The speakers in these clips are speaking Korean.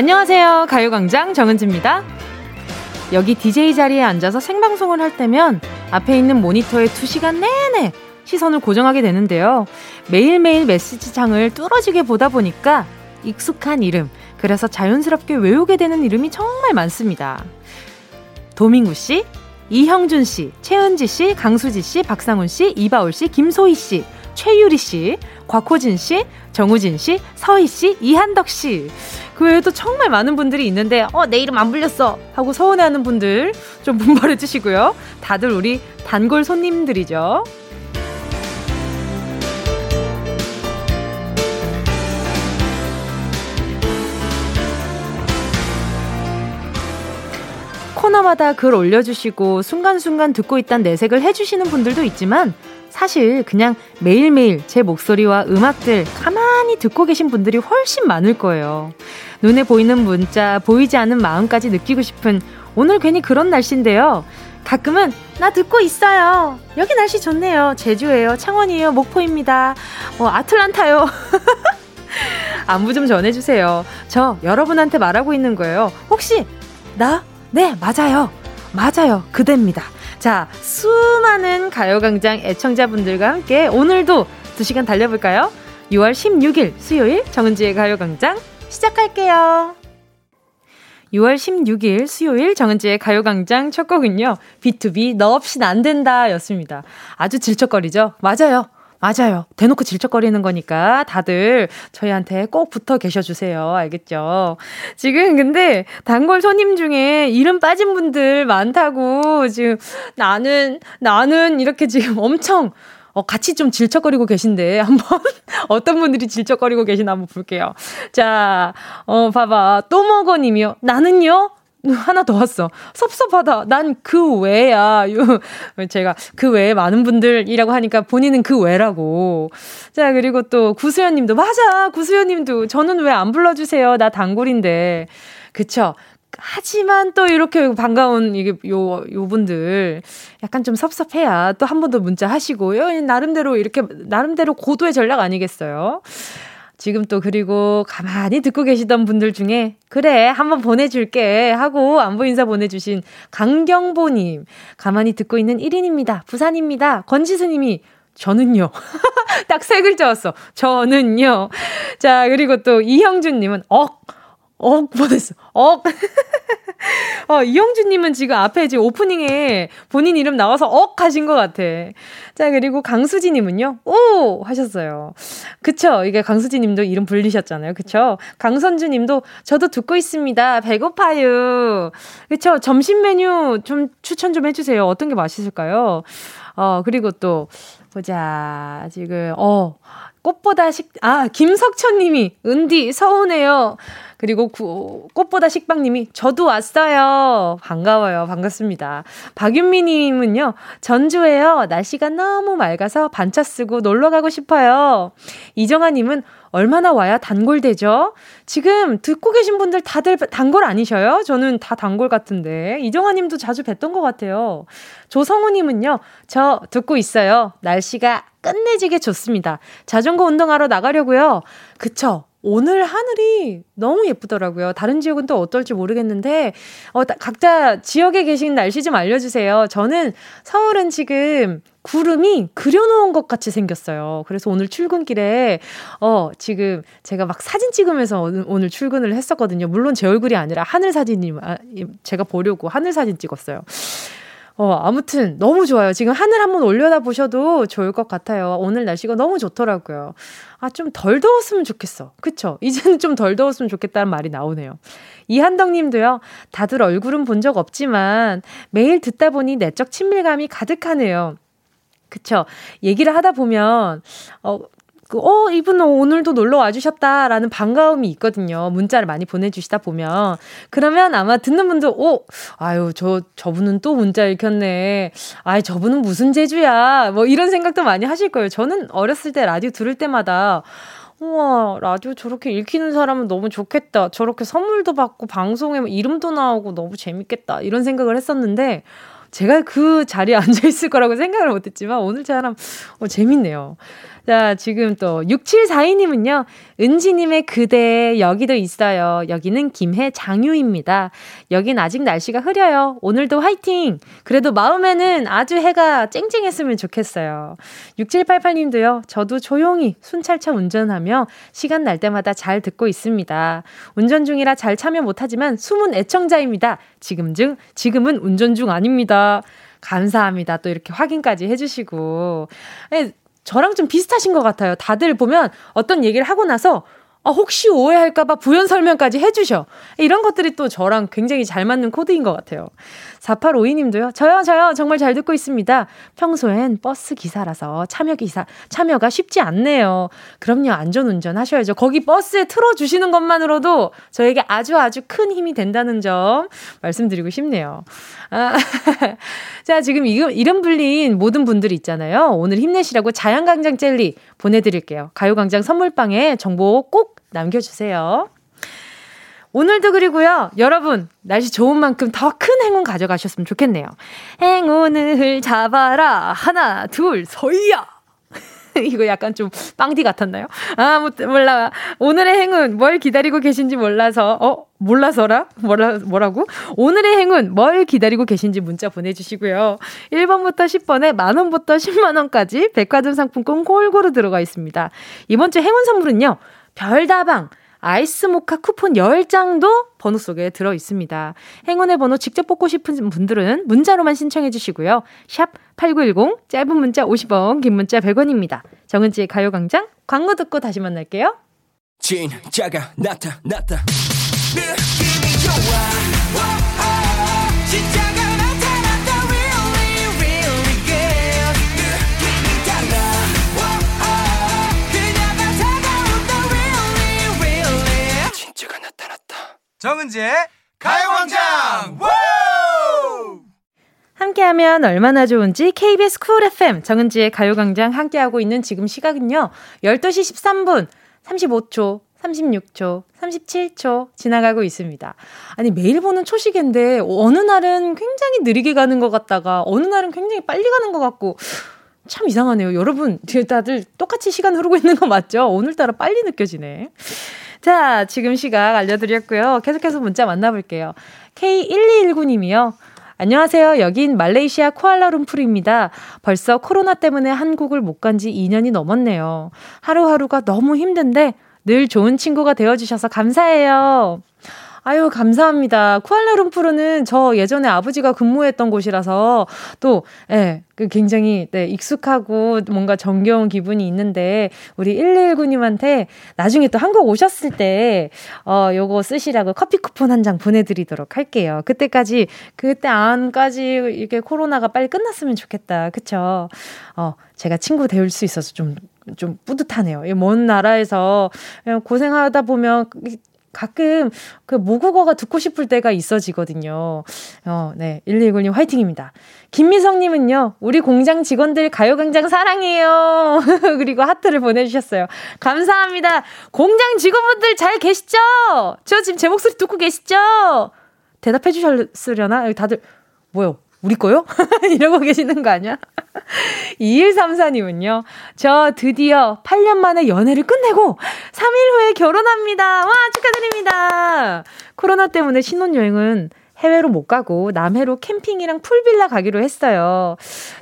안녕하세요. 가요광장 정은지입니다. 여기 DJ 자리에 앉아서 생방송을 할 때면 앞에 있는 모니터에 2시간 내내 시선을 고정하게 되는데요. 매일매일 메시지 창을 뚫어지게 보다 보니까 익숙한 이름, 그래서 자연스럽게 외우게 되는 이름이 정말 많습니다. 도민구 씨, 이형준 씨, 최은지 씨, 강수지 씨, 박상훈 씨, 이바울 씨, 김소희 씨, 최유리 씨, 곽호진 씨, 정우진 씨, 서희 씨, 이한덕 씨. 그 외에도 정말 많은 분들이 있는데, 어, 내 이름 안 불렸어! 하고 서운해하는 분들 좀 분발해 주시고요. 다들 우리 단골 손님들이죠. 코너마다 글 올려주시고 순간순간 듣고 있단 내색을 해주시는 분들도 있지만 사실 그냥 매일매일 제 목소리와 음악들 가만히 듣고 계신 분들이 훨씬 많을 거예요. 눈에 보이는 문자, 보이지 않는 마음까지 느끼고 싶은 오늘 괜히 그런 날씨인데요. 가끔은 나 듣고 있어요. 여기 날씨 좋네요. 제주예요. 창원이에요. 목포입니다. 어, 아틀란타요. 안부 좀 전해주세요. 저 여러분한테 말하고 있는 거예요. 혹시 나? 네, 맞아요. 맞아요. 그대입니다. 자, 수많은 가요광장 애청자분들과 함께 오늘도 2시간 달려볼까요? 6월 16일 수요일 정은지의 가요광장 시작할게요. 6월 16일 수요일 정은지의 가요광장 첫 곡은요. B2B 너 없인 안 된다 였습니다. 아주 질척거리죠? 맞아요. 맞아요. 대놓고 질척거리는 거니까 다들 저희한테 꼭 붙어 계셔 주세요. 알겠죠? 지금 근데 단골 손님 중에 이름 빠진 분들 많다고 지금 나는 나는 이렇게 지금 엄청 어, 같이 좀 질척거리고 계신데, 한번, 어떤 분들이 질척거리고 계시나 한번 볼게요. 자, 어, 봐봐. 또 먹어 님이요. 나는요? 하나 더 왔어. 섭섭하다. 난 그 외야. 제가 그 외에 많은 분들이라고 하니까 본인은 그 외라고. 자, 그리고 또 구수연 님도, 맞아. 구수연 님도, 저는 왜 안 불러주세요. 나 단골인데. 그쵸. 하지만 또 이렇게 반가운 이게 요 요분들 약간 좀 섭섭해야 또 한 번 더 문자 하시고 요 나름대로 이렇게 나름대로 고도의 전략 아니겠어요? 지금 또 그리고 가만히 듣고 계시던 분들 중에 그래 한번 보내줄게 하고 안부 인사 보내주신 강경보님 가만히 듣고 있는 1인입니다. 부산입니다. 권지수님이 저는요. 딱 세 글자 왔어. 저는요. 자, 그리고 또 이형준님은, 억, 억 보냈어. 억. 어, 이영주님은 지금 앞에 이제 오프닝에 본인 이름 나와서 억 하신 것 같아. 자, 그리고 강수지님은요, 오! 하셨어요. 그쵸. 이게 강수지님도 이름 불리셨잖아요. 그쵸. 강선주님도 저도 듣고 있습니다. 배고파요. 그쵸. 점심 메뉴 좀 추천 좀 해주세요. 어떤 게 맛있을까요? 어, 그리고 또, 보자. 지금, 어, 꽃보다 식, 아, 김석천 님이, 은디, 서운해요. 그리고 구, 꽃보다 식빵님이 저도 왔어요. 반가워요. 반갑습니다. 박윤미님은요. 전주에요. 날씨가 너무 맑아서 반차 쓰고 놀러 가고 싶어요. 이정아님은 얼마나 와야 단골되죠? 지금 듣고 계신 분들 다들 단골 아니셔요? 저는 다 단골 같은데. 이정아 님도 자주 뵀던 것 같아요. 조성우 님은요. 저 듣고 있어요. 날씨가 끝내지게 좋습니다. 자전거 운동하러 나가려고요. 그쵸? 오늘 하늘이 너무 예쁘더라고요. 다른 지역은 또 어떨지 모르겠는데, 어, 각자 지역에 계신 날씨 좀 알려주세요. 저는 서울은 지금 구름이 그려놓은 것 같이 생겼어요. 그래서 오늘 출근길에, 어, 지금 제가 막 사진 찍으면서 오늘, 출근을 했었거든요. 물론 제 얼굴이 아니라 하늘 사진이, 아, 제가 보려고 하늘 사진 찍었어요. 어, 아무튼 너무 좋아요. 지금 하늘 한번 올려다 보셔도 좋을 것 같아요. 오늘 날씨가 너무 좋더라고요. 아, 좀 덜 더웠으면 좋겠어. 그쵸? 이제는 좀 덜 더웠으면 좋겠다는 말이 나오네요. 이한덕 님도요, 다들 얼굴은 본 적 없지만 매일 듣다 보니 내적 친밀감이 가득하네요. 그쵸. 얘기를 하다 보면, 어, 그, 어, 이분 오늘도 놀러 와주셨다라는 반가움이 있거든요. 문자를 많이 보내주시다 보면. 그러면 아마 듣는 분들, 어, 아유, 저, 저분은 또 문자 읽혔네. 아이, 저분은 무슨 재주야. 뭐 이런 생각도 많이 하실 거예요. 저는 어렸을 때 라디오 들을 때마다, 우와, 라디오 저렇게 읽히는 사람은 너무 좋겠다. 저렇게 선물도 받고 방송에 이름도 나오고 너무 재밌겠다. 이런 생각을 했었는데, 제가 그 자리에 앉아 있을 거라고 생각을 못 했지만 오늘 사람 어, 재밌네요. 자, 지금 또 6742님은요. 은지님의 그대 여기도 있어요. 여기는 김해 장유입니다. 여긴 아직 날씨가 흐려요. 오늘도 화이팅! 그래도 마음에는 아주 해가 쨍쨍했으면 좋겠어요. 6788님도요. 저도 조용히 순찰차 운전하며 시간 날 때마다 잘 듣고 있습니다. 운전 중이라 잘 참여 못하지만 숨은 애청자입니다. 지금 중, 지금은 운전 중 아닙니다. 감사합니다. 또 이렇게 확인까지 해주시고. 예, 저랑 좀 비슷하신 것 같아요. 다들 보면 어떤 얘기를 하고 나서 아, 혹시 오해할까봐 부연 설명까지 해주셔. 이런 것들이 또 저랑 굉장히 잘 맞는 코드인 것 같아요. 4852님도요. 저요, 저요. 정말 잘 듣고 있습니다. 평소엔 버스 기사라서 참여 기사, 참여가 쉽지 않네요. 그럼요. 안전 운전 하셔야죠. 거기 버스에 틀어주시는 것만으로도 저에게 아주 아주 큰 힘이 된다는 점 말씀드리고 싶네요. 아, 자, 지금 이름, 이름 불린 모든 분들 있잖아요. 오늘 힘내시라고 자양강장 젤리 보내드릴게요. 가요광장 선물방에 정보 꼭 남겨주세요. 오늘도 그리고요, 여러분, 날씨 좋은 만큼 더 큰 행운 가져가셨으면 좋겠네요. 행운을 잡아라. 하나, 둘, 서이야! 이거 약간 좀 빵디 같았나요? 아, 뭐, 몰라. 오늘의 행운 뭘 기다리고 계신지 몰라서, 어? 몰라서라? 뭐라, 뭐라고? 오늘의 행운 뭘 기다리고 계신지 문자 보내주시고요. 1번부터 10번에 만원부터 10만원까지 백화점 상품권 골고루 들어가 있습니다. 이번 주 행운 선물은요, 별다방, 아이스 모카 쿠폰 10장도 번호 속에 들어 있습니다. 행운의 번호 직접 뽑고 싶은 분들은 문자로만 신청해 주시고요. 샵 8910, 짧은 문자 50원, 긴 문자 100원입니다. 정은지의 가요 광장, 광고 듣고 다시 만날게요. 진짜가 나타났다. 느낌이 좋아. 정은지의 가요광장 함께하면 얼마나 좋은지 KBS 쿨 FM 정은지의 가요광장 함께하고 있는 지금 시각은요 12시 13분 35초 36초, 37초 지나가고 있습니다. 아니, 매일 보는 초시계인데, 어느 날은 굉장히 느리게 가는 것 같다가, 어느 날은 굉장히 빨리 가는 것 같고, 참 이상하네요. 여러분, 다들 똑같이 시간 흐르고 있는 거 맞죠? 오늘따라 빨리 느껴지네. 자, 지금 시각 알려드렸고요. 계속해서 문자 만나볼게요. K1219님이요. 안녕하세요. 여긴 말레이시아 쿠알라룸푸르입니다. 벌써 코로나 때문에 한국을 못 간 지 2년이 넘었네요. 하루하루가 너무 힘든데 늘 좋은 친구가 되어주셔서 감사해요. 아유, 감사합니다. 쿠알라룸푸르는 저 예전에 아버지가 근무했던 곳이라서 또, 예, 그 굉장히, 네, 익숙하고 뭔가 정겨운 기분이 있는데, 우리 119님한테 나중에 또 한국 오셨을 때, 어, 요거 쓰시라고 커피 쿠폰 한 장 보내드리도록 할게요. 그때까지, 그때 안까지 이렇게 코로나가 빨리 끝났으면 좋겠다. 그쵸? 어, 제가 친구 되올 수 있어서 좀, 좀 뿌듯하네요. 먼 나라에서 고생하다 보면 가끔 그 모국어가 듣고 싶을 때가 있어지거든요. 어, 네. 119님 화이팅입니다. 김미성님은요, 우리 공장 직원들 가요광장 사랑해요. 그리고 하트를 보내주셨어요. 감사합니다. 공장 직원분들 잘 계시죠? 저 지금 제 목소리 듣고 계시죠? 대답해 주셨으려나? 다들, 뭐요? 우리 거요? 이러고 계시는 거 아니야? 2134님은요, 저 드디어 8년 만에 연애를 끝내고 3일 후에 결혼합니다. 와, 축하드립니다. 코로나 때문에 신혼여행은 해외로 못 가고 남해로 캠핑이랑 풀빌라 가기로 했어요.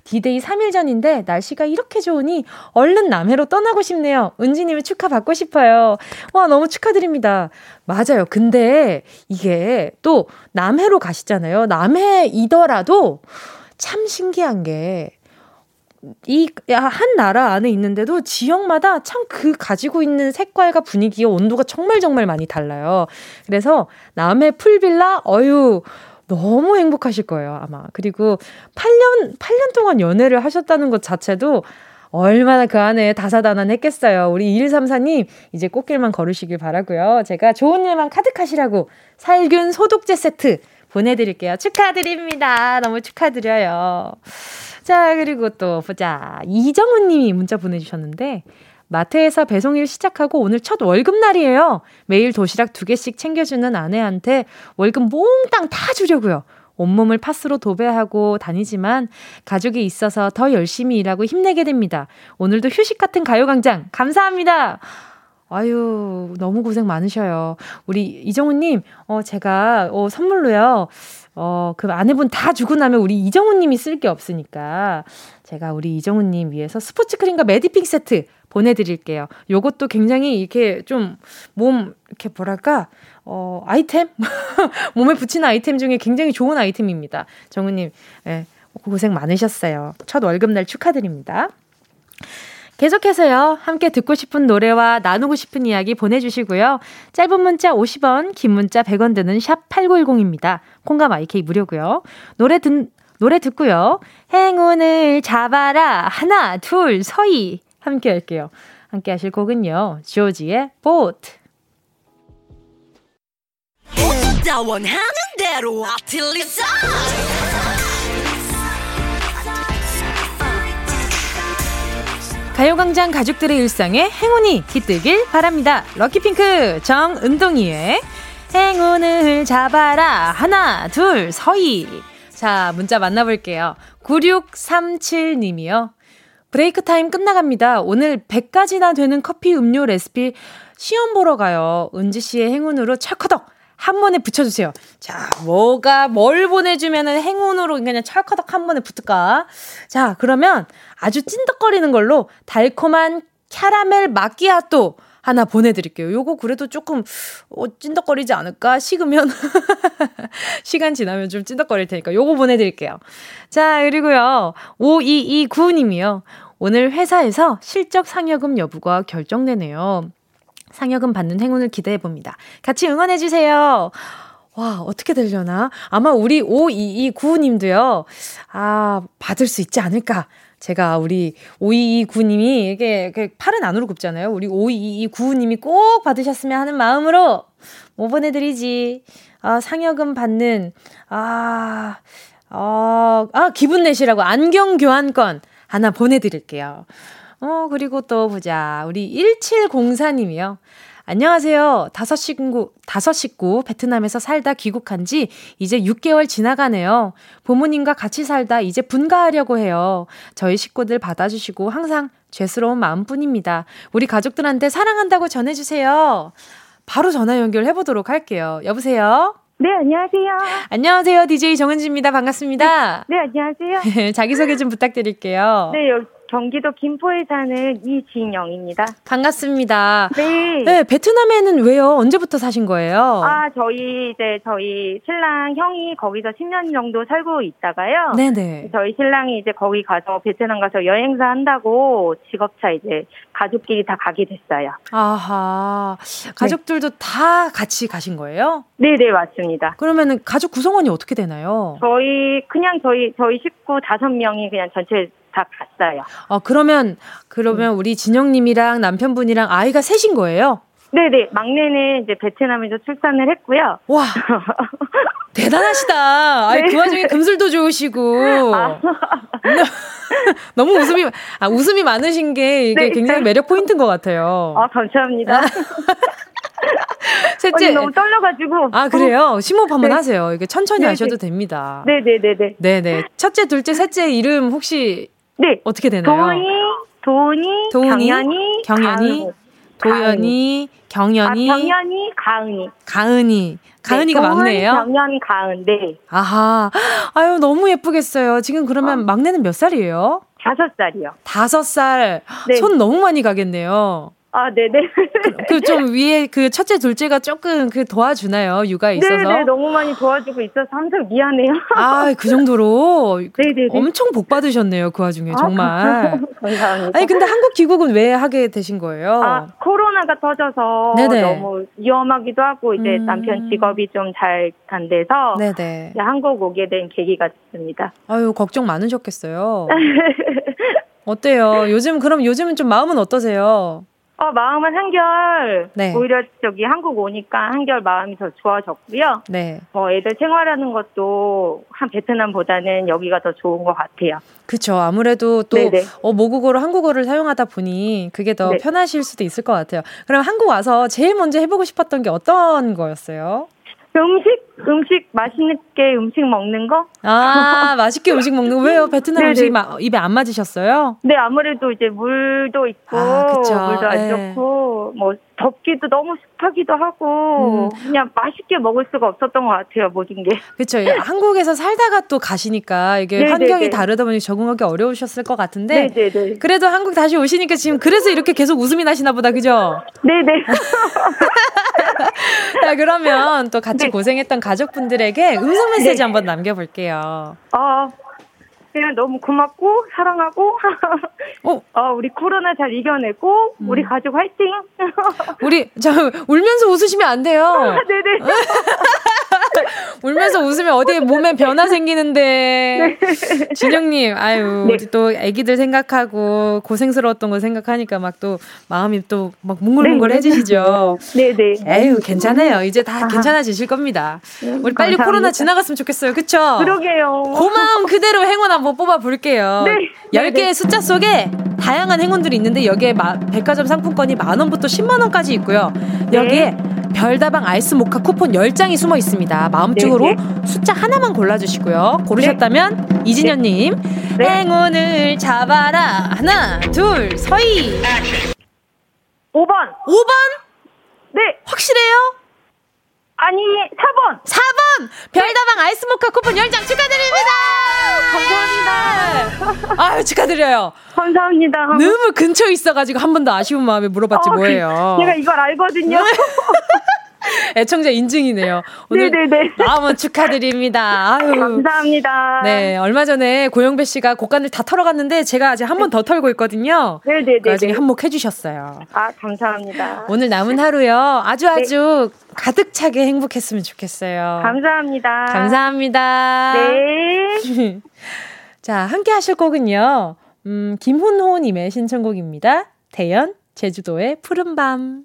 디데이 3일 전인데 날씨가 이렇게 좋으니 얼른 남해로 떠나고 싶네요. 은지님의 축하 받고 싶어요. 와, 너무 축하드립니다. 맞아요. 근데 이게 또 남해로 가시잖아요. 남해이더라도 참 신기한 게 이한 나라 안에 있는데도 지역마다 참 그 가지고 있는 색깔과 분위기와 온도가 정말 정말 많이 달라요. 그래서 남해 풀빌라 어유 너무 행복하실 거예요, 아마. 그리고 8년 8년 동안 연애를 하셨다는 것 자체도 얼마나 그 안에 다사다난했겠어요. 우리 2134님, 이제 꽃길만 걸으시길 바라고요. 제가 좋은 일만 가득하시라고 살균 소독제 세트 보내드릴게요. 축하드립니다. 너무 축하드려요. 자, 그리고 또 보자. 이정훈 님이 문자 보내주셨는데, 마트에서 배송일 시작하고 오늘 첫 월급날이에요. 매일 도시락 두 개씩 챙겨주는 아내한테 월급 몽땅 다 주려고요. 온몸을 파스로 도배하고 다니지만 가족이 있어서 더 열심히 일하고 힘내게 됩니다. 오늘도 휴식 같은 가요광장 감사합니다. 아유, 너무 고생 많으셔요. 우리 이정우님, 어, 제가, 어, 선물로요, 어, 그 아내분 다 주고 나면 우리 이정우님이 쓸 게 없으니까, 제가 우리 이정우님 위해서 스포츠 크림과 메디핑 세트 보내드릴게요. 요것도 굉장히 이렇게 좀 몸, 이렇게 뭐랄까, 어, 아이템? 몸에 붙이는 아이템 중에 굉장히 좋은 아이템입니다. 정우님, 예, 고생 많으셨어요. 첫 월급날 축하드립니다. 계속해서요, 함께 듣고 싶은 노래와 나누고 싶은 이야기 보내주시고요. 짧은 문자 50원, 긴 문자 100원 드는 샵 8910입니다. 콩감 IK 무료고요. 노래 듣, 노래 듣고요. 행운을 잡아라. 하나, 둘, 서희. 함께 할게요. 함께 하실 곡은요. 조지의 보트. 원하는 대로 아틀리사 가요광장 가족들의 일상에 행운이 깃들길 바랍니다. 럭키핑크 정은동이의 행운을 잡아라. 하나, 둘, 서희. 자, 문자 만나볼게요. 9637님이요. break time 끝나갑니다. 오늘 100가지나 되는 커피 음료 레시피 시험 보러 가요. 은지 씨의 행운으로 찰커덕 한 번에 붙여주세요. 자, 뭐가, 뭘 보내주면은 행운으로 그냥 찰커덕 한 번에 붙을까? 자, 그러면 아주 찐득거리는 걸로 달콤한 캐러멜 마끼아또 하나 보내드릴게요. 요거 그래도 조금, 어, 찐득거리지 않을까? 식으면. 시간 지나면 좀 찐득거릴 테니까 요거 보내드릴게요. 자, 그리고요. 5229님이요. 오늘 회사에서 실적 상여금 여부가 결정되네요. 상여금 받는 행운을 기대해 봅니다. 같이 응원해 주세요. 와, 어떻게 되려나? 아마 우리 5229님도요, 아, 받을 수 있지 않을까? 제가 우리 5229님이 이게 팔은 안으로 굽잖아요. 우리 5229님이 꼭 받으셨으면 하는 마음으로 뭐 보내드리지? 아, 상여금 받는, 아, 어, 아, 기분 내시라고 안경 교환권 하나 보내드릴게요. 어, 그리고 또 보자. 우리 1704님이요. 안녕하세요. 다섯 식구, 다섯 식구 베트남에서 살다 귀국한 지 이제 6개월 지나가네요. 부모님과 같이 살다 이제 분가하려고 해요. 저희 식구들 받아주시고 항상 죄스러운 마음뿐입니다. 우리 가족들한테 사랑한다고 전해주세요. 바로 전화 연결해보도록 할게요. 여보세요? 네, 안녕하세요. 안녕하세요. DJ 정은지입니다. 반갑습니다. 네, 네 안녕하세요. 자기소개 좀 부탁드릴게요. 네, 경기도 김포에 사는 이진영입니다. 반갑습니다. 네. 네, 베트남에는 왜요? 언제부터 사신 거예요? 아, 저희 이제 저희 신랑 형이 거기서 10년 정도 살고 있다가요. 네네. 저희 신랑이 이제 거기 가서 베트남 가서 여행사 한다고 직업차 이제 가족끼리 다 가게 됐어요. 아하. 가족들도 네. 다 같이 가신 거예요? 네, 네, 맞습니다. 그러면은 가족 구성원이 어떻게 되나요? 저희 그냥 저희 저희 식구 다섯 명이 그냥 전체 다 갔어요. 어, 그러면, 그러면 우리 진영님이랑 남편분이랑 아이가 셋인 거예요? 네네. 막내는 이제 베트남에서 출산을 했고요. 와. 대단하시다. 아이, 네. 그 와중에 금술도 좋으시고. 아. 너무 웃음이, 아, 웃음이 많으신 게 이게 네. 굉장히 매력 포인트인 것 같아요. 아, 감사합니다. 셋째. 너무 떨려가지고. 아, 그래요? 심호흡 한번 네. 하세요. 이게 천천히 네네. 하셔도 됩니다. 네네네네. 네네. 첫째, 둘째, 셋째 이름 혹시 네. 어떻게 되나요? 도니, 도니, 도니 경연이, 경연이, 도연이, 경연이, 아, 경연이, 가은이. 가은이. 가은이가 네, 막내예요? 경연, 가은, 네. 아하. 아유, 너무 예쁘겠어요. 지금 그러면 어. 막내는 몇 살이에요? 다섯 살이요. 다섯 살. 네. 손 너무 많이 가겠네요. 아, 네네. 그 좀 위에 그 첫째, 둘째가 조금 그 도와주나요? 육아 있어서? 네네, 너무 많이 도와주고 있어서 항상 미안해요. 아, 그 정도로? 네네. 엄청 복 받으셨네요, 그 와중에, 아, 정말. 아, 감사합니다. 아니, 근데 한국 귀국은 왜 하게 되신 거예요? 아, 코로나가 터져서 네네. 너무 위험하기도 하고, 이제 음... 남편 직업이 좀 잘 안 돼서 네네. 한국 오게 된 계기가 됐습니다. 아유, 걱정 많으셨겠어요. 어때요? 요즘, 그럼 요즘은 좀 마음은 어떠세요? 어, 마음은 한결, 네. 오히려 저기 한국 오니까 한결 마음이 더 좋아졌고요. 네. 뭐 애들 생활하는 것도 한 베트남보다는 여기가 더 좋은 것 같아요. 그렇죠. 아무래도 또 어, 모국어로 한국어를 사용하다 보니 그게 더 네. 편하실 수도 있을 것 같아요. 그럼 한국 와서 제일 먼저 해보고 싶었던 게 어떤 거였어요? 음식 음식 맛있게 음식 먹는 거? 아 맛있게 음식 먹는 거 왜요? 베트남 음식이 입에 안 맞으셨어요? 네 아무래도 이제 물도 있고 아, 물도 안 네. 좋고 뭐 덥기도 너무 습하기도 하고 음. 그냥 맛있게 먹을 수가 없었던 것 같아요 모든 게. 그렇죠. 한국에서 살다가 또 가시니까 이게 네네네. 환경이 다르다 보니 적응하기 어려우셨을 것 같은데. 네네네. 그래도 한국 다시 오시니까 지금 그래서 이렇게 계속 웃음이 나시나 보다 그죠? 네네. 자 그러면 또 같이 네. 고생했던 가족분들에게 음성 메시지 네. 한번 남겨볼게요. 아 그냥 너무 고맙고 사랑하고 어. 어 우리 코로나 잘 이겨내고 음. 우리 가족 화이팅. 우리 저 울면서 웃으시면 안 돼요. 네네. 울면서 웃으면 어디에 몸에 변화 생기는데. 네. 진영님, 아유, 네. 우리 또 아기들 생각하고 고생스러웠던 거 생각하니까 막 또 마음이 또 막 뭉글뭉글해지시죠. 네네. 네. 에휴, 괜찮아요. 이제 다 아. 괜찮아지실 겁니다. 우리 빨리 감사합니다. 코로나 지나갔으면 좋겠어요. 그쵸? 그러게요. 고마움 그대로 행운 한번 뽑아볼게요. 네. 10개의 숫자 속에 다양한 행운들이 있는데 여기에 마, 백화점 상품권이 만원부터 10만원까지 있고요. 여기에 네. 별다방 아이스 모카 쿠폰 10장이 숨어 있습니다. 마음쪽으로 네, 네. 숫자 하나만 골라주시고요. 고르셨다면 네. 이진현님 네. 행운을 잡아라 하나 둘 서희 5번 5번? 네 확실해요? 아니 4번. 4번! 별다방 아이스 모카 쿠폰 10장 축하드립니다! 감사합니다. 아유 축하드려요. 감사합니다. 너무 근처에 있어가지고 한번더 아쉬운 마음에 물어봤지 어, 뭐예요. 그, 제가 이걸 알거든요 애청자 인증이네요. 오늘 네네네. 나오면 축하드립니다. 아유. 감사합니다. 네, 얼마 전에 고영배 씨가 곡간을 다 털어갔는데 제가 아직 한 번 더 털고 있거든요. 네네네. 나중에 한몫 해주셨어요. 아, 감사합니다. 오늘 남은 하루요. 아주 아주 네. 가득 차게 행복했으면 좋겠어요. 감사합니다. 감사합니다. 네. 자, 함께 하실 곡은요. 음, 김훈호님의 신청곡입니다. 대연, 제주도의 푸른밤.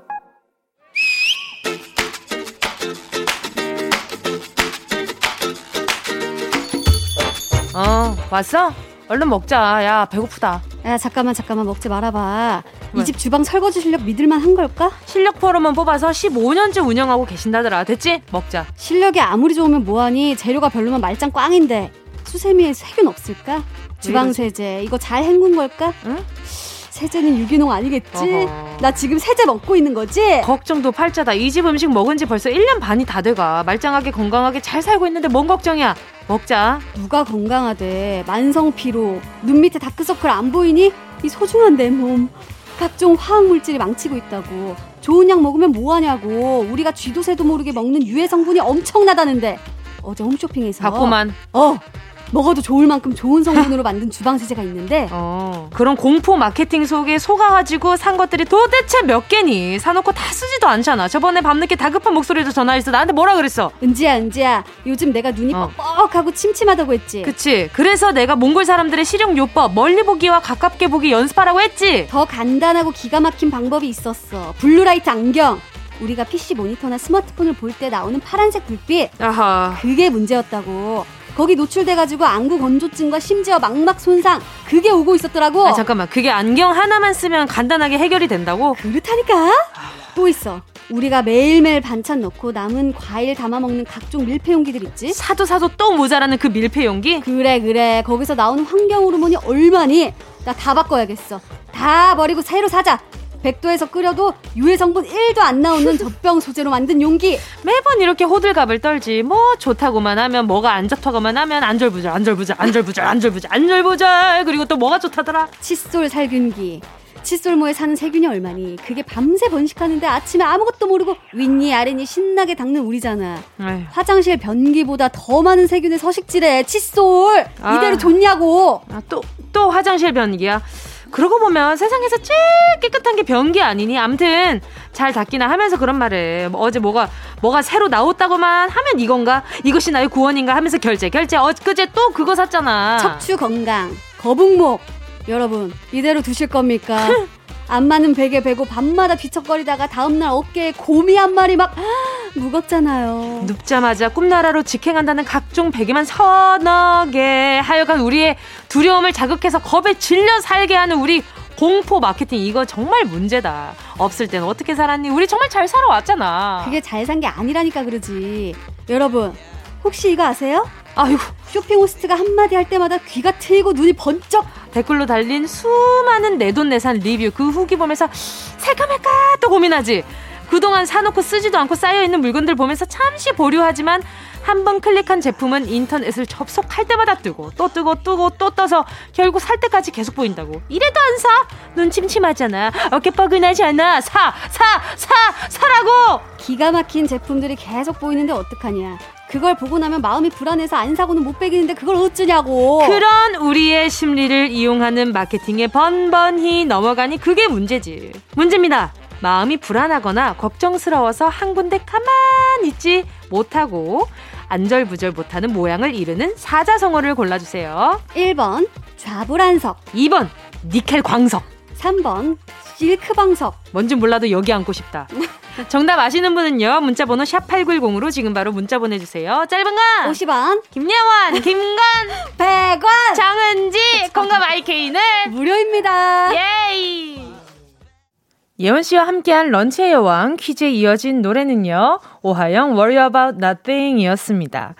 어, 왔어? 얼른 먹자. 야, 배고프다. 야, 잠깐만, 잠깐만, 먹지 말아봐. 이 집 주방 설거지 실력 믿을만 한 걸까? 실력 포럼만 뽑아서 15년째 운영하고 계신다더라. 됐지? 먹자. 실력이 아무리 좋으면 뭐하니? 재료가 별로면 말짱 꽝인데. 수세미에 세균 없을까? 주방 세제, 이거 잘 헹군 걸까? 응? 세제는 유기농 아니겠지? 어허. 나 지금 세제 먹고 있는 거지? 걱정도 팔자다. 이 집 음식 먹은 지 벌써 1년 반이 다 돼가. 말짱하게 건강하게 잘 살고 있는데 뭔 걱정이야? 먹자. 누가 건강하대. 만성 피로. 눈 밑에 다크서클 안 보이니? 이 소중한 내 몸. 각종 화학 물질이 망치고 있다고. 좋은 약 먹으면 뭐하냐고. 우리가 쥐도 새도 모르게 먹는 유해 성분이 엄청나다는데. 어제 홈쇼핑에서. 봤구만. 어. 먹어도 좋을 만큼 좋은 성분으로 만든 주방 세제가 있는데 어, 그런 공포 마케팅 속에 속아가지고 산 것들이 도대체 몇 개니? 사놓고 다 쓰지도 않잖아. 저번에 밤늦게 다급한 목소리로 전화했어. 나한테 뭐라 그랬어? 은지야 은지야. 요즘 내가 눈이 어. 뻑뻑하고 침침하다고 했지. 그치. 그래서 내가 몽골 사람들의 실용 요법 멀리 보기와 가깝게 보기 연습하라고 했지. 더 간단하고 기가 막힌 방법이 있었어. blue light 안경. 우리가 PC 모니터나 스마트폰을 볼 때 나오는 파란색 불빛. 아하. 그게 문제였다고 거기 노출돼가지고 안구 건조증과 심지어 망막 손상 그게 오고 있었더라고. 아 잠깐만 그게 안경 하나만 쓰면 간단하게 해결이 된다고? 그렇다니까. 또 있어. 우리가 매일매일 반찬 넣고 남은 과일 담아 먹는 각종 밀폐 용기들 있지? 사도 사도 또 모자라는 그 밀폐 용기? 그래 그래 거기서 나오는 환경 호르몬이 얼마니? 나 다 바꿔야겠어. 다 버리고 새로 사자. 백도에서 끓여도 유해 성분 1도 안 나오는 젖병 소재로 만든 용기. 매번 이렇게 호들갑을 떨지. 뭐 좋다고만 하면 뭐가 안 좋다고만 하면 안절부절 안절부절 안절부절 안절부절 안절부절 그리고 또 뭐가 좋다더라? 칫솔 살균기. 칫솔모에 사는 세균이 얼마니? 그게 밤새 번식하는데 아침에 아무것도 모르고 윗니 아랫니 신나게 닦는 우리잖아. 에휴. 화장실 변기보다 더 많은 세균의 서식지래. 칫솔 아. 이대로 좋냐고. 아, 또또 화장실 변기야. 그러고 보면 세상에서 제일 깨끗한 게 변기 아니니? 암튼 잘 닦기나 하면서 그런 말을 뭐 어제 뭐가 뭐가 새로 나왔다고만 하면 이건가? 이것이 나의 구원인가 하면서 결제 결제 엊그제 또 그거 샀잖아. 척추 건강 거북목 여러분 이대로 두실 겁니까? 안 맞는 베개 베고 밤마다 뒤척거리다가 다음날 어깨에 곰이 한 마리 막 무겁잖아요. 눕자마자 꿈나라로 직행한다는 각종 베개만 서너 개. 하여간 우리의 두려움을 자극해서 겁에 질려 살게 하는 우리 공포 마케팅 이거 정말 문제다. 없을 땐 어떻게 살았니? 우리 정말 잘 살아왔잖아. 그게 잘 산 게 아니라니까 그러지. 여러분 혹시 이거 아세요? 아이고 쇼핑 호스트가 한마디 할 때마다 귀가 트이고 눈이 번쩍 댓글로 달린 수많은 내돈내산 리뷰 그 후기 보면서 살까 말까 또 고민하지 그동안 사놓고 쓰지도 않고 쌓여있는 물건들 보면서 잠시 보류하지만 한 번 클릭한 제품은 인터넷을 접속할 때마다 뜨고 또 뜨고 뜨고 또 떠서 결국 살 때까지 계속 보인다고 이래도 안 사? 눈 침침하잖아 어깨 뻐근하지 않아 사! 사! 사! 사라고! 기가 막힌 제품들이 계속 보이는데 어떡하냐 그걸 보고 나면 마음이 불안해서 안 사고는 못 빼기는데 그걸 어쩌냐고. 그런 우리의 심리를 이용하는 마케팅에 번번히 넘어가니 그게 문제지. 문제입니다. 마음이 불안하거나 걱정스러워서 한 군데 가만히 있지 못하고 안절부절 못하는 모양을 이르는 사자성어를 골라주세요. 1번 좌불안석 2번 니켈 광석 3번 실크방석 뭔지 몰라도 여기 앉고 싶다. 정답 아시는 분은요. 문자번호 샵 8910으로 지금 바로 문자 보내주세요. 짧은 건 50원 김예원 김건 100원 정은지 공감 IK는 무료입니다. 예이 예원 씨와 함께한 런치의 여왕 퀴즈에 이어진 노래는요. 오하영 Worry About Nothing 이었습니다.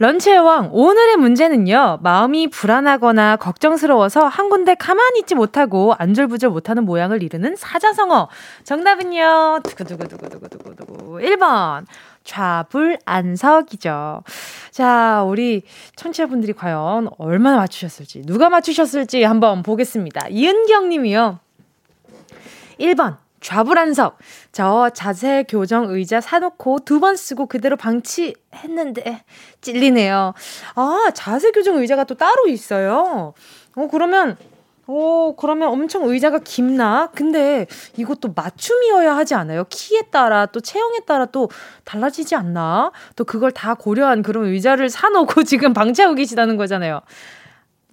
런치의 왕, 오늘의 문제는요, 마음이 불안하거나 걱정스러워서 한 군데 가만히 있지 못하고 안절부절 못하는 모양을 이루는 사자성어. 정답은요, 두구두구두구두구두구두구. 1번. 좌불안석이죠. 자, 우리 청취자분들이 과연 얼마나 맞추셨을지, 누가 맞추셨을지 한번 보겠습니다. 이은경 님이요. 1번. 좌불안석. 저 자세 교정 의자 사놓고 두 번 쓰고 그대로 방치했는데 찔리네요. 아, 자세 교정 의자가 또 따로 있어요. 어, 그러면 오, 그러면 엄청 의자가 깊나? 근데 이것도 맞춤이어야 하지 않아요? 키에 따라 또 체형에 따라 또 달라지지 않나? 또 그걸 다 고려한 그런 의자를 사놓고 지금 방치하고 계시다는 거잖아요.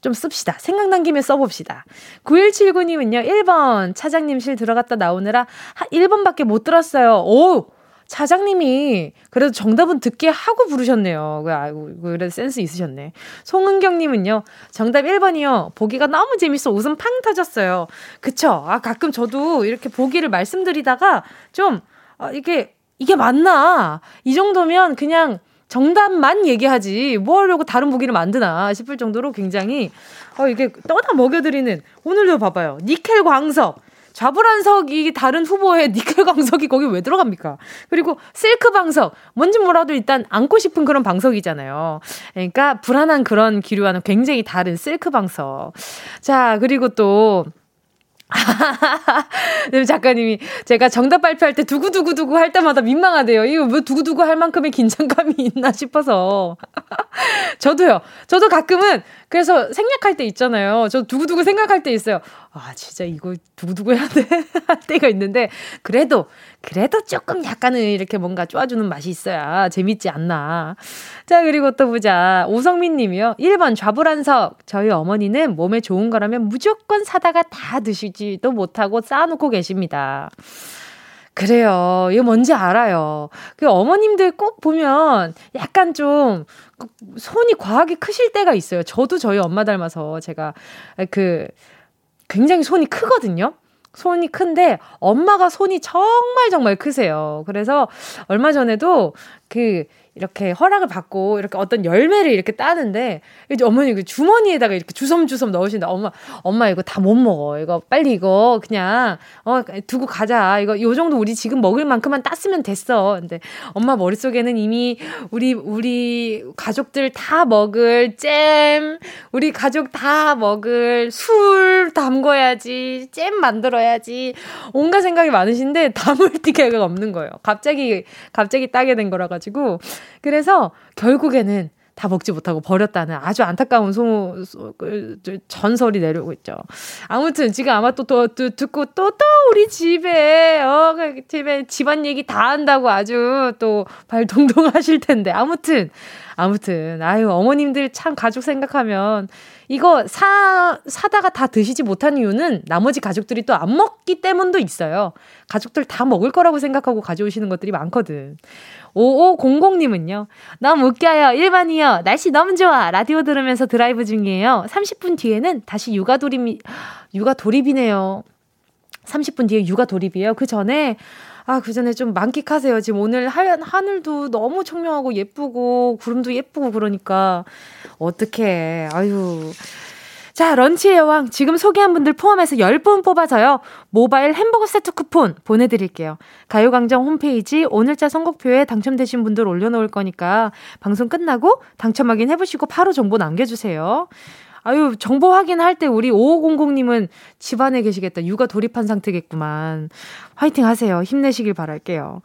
좀 씁시다. 생각난 김에 써봅시다. 9179님은요, 1번 차장님실 들어갔다 나오느라 1번밖에 못 들었어요. 오! 차장님이 그래도 정답은 듣게 하고 부르셨네요. 그, 아이고, 그래도 센스 있으셨네. 송은경님은요, 정답 1번이요. 보기가 너무 재밌어. 웃음 팡 터졌어요. 그쵸? 아, 가끔 저도 이렇게 보기를 말씀드리다가 좀, 아, 이게, 이게 맞나? 이 정도면 그냥 정답만 얘기하지 뭐 하려고 다른 보기를 만드나 싶을 정도로 굉장히 어 이게 떠다 먹여드리는 오늘도 봐봐요 니켈 광석 좌불안석이 다른 후보에 니켈 광석이 거기 왜 들어갑니까? 그리고 실크 방석 뭔지 몰라도 일단 안고 싶은 그런 방석이잖아요. 그러니까 불안한 그런 기류와는 굉장히 다른 실크 방석. 자 그리고 또 네, 작가님이 제가 정답 발표할 때 두구두구두구 할 때마다 민망하대요. 이거 뭐 두구두구 할 만큼의 긴장감이 있나 싶어서. 저도요. 저도 가끔은 그래서 생략할 때 있잖아요. 저 두구두구 생각할 때 있어요. 아, 진짜 이거 두구두구 해야 돼? 할 때가 있는데, 그래도, 그래도 조금 약간은 이렇게 뭔가 쪼아주는 맛이 있어야 재밌지 않나. 자, 그리고 또 보자. 오성민 님이요. 1번 좌불안석. 저희 어머니는 몸에 좋은 거라면 무조건 사다가 다 드시지도 못하고 쌓아놓고 계십니다. 그래요. 이거 뭔지 알아요. 그 어머님들 꼭 보면 약간 좀 손이 과하게 크실 때가 있어요. 저도 저희 엄마 닮아서 제가 그 굉장히 손이 크거든요. 손이 큰데 엄마가 손이 정말 정말 크세요. 그래서 얼마 전에도 그 이렇게 허락을 받고 이렇게 어떤 열매를 이렇게 따는데 이제 어머니 그 주머니에다가 이렇게 주섬주섬 넣으신다. 엄마 엄마 이거 다 못 먹어. 이거 빨리 이거 그냥 어 두고 가자. 이거 요 정도 우리 지금 먹을 만큼만 땄으면 됐어. 근데 엄마 머릿속에는 이미 우리 우리 가족들 다 먹을 잼, 우리 가족 다 먹을 술 담궈야지. 잼 만들어야지. 온갖 생각이 많으신데 담을 띠가 없는 거예요. 갑자기 갑자기 따게 된 거라 가지고 그래서 결국에는 다 먹지 못하고 버렸다는 아주 안타까운 소, 소 그, 전설이 내려오고 있죠. 아무튼 지금 아마 또, 또, 또 듣고 또, 또 우리 집에, 어, 그 집에 집안 얘기 다 한다고 아주 또 발 동동 하실 텐데. 아무튼, 아무튼, 아유, 어머님들 참 가족 생각하면 이거 사, 사다가 다 드시지 못한 이유는 나머지 가족들이 또 안 먹기 때문도 있어요. 가족들 다 먹을 거라고 생각하고 가져오시는 것들이 많거든. 5500님은요. 너무 웃겨요. 일반이요. 날씨 너무 좋아. 라디오 들으면서 드라이브 중이에요. 30분 뒤에는 다시 육아 돌입, 육아 돌입이네요. 30분 뒤에 육아 돌입이에요. 그 전에 아, 그 전에 좀 만끽하세요. 지금 오늘 하얀 하늘도 너무 청명하고 예쁘고, 구름도 예쁘고 그러니까. 어떡해. 아유. 자, 런치의 여왕. 지금 소개한 분들 포함해서 10분 뽑아서요. 모바일 햄버거 세트 쿠폰 보내드릴게요. 가요광장 홈페이지 오늘자 선곡표에 당첨되신 분들 올려놓을 거니까 방송 끝나고 당첨 확인해보시고 바로 정보 남겨주세요. 아유, 정보 확인할 때 우리 5500님은 집안에 계시겠다. 육아 돌입한 상태겠구만. 화이팅 하세요. 힘내시길 바랄게요.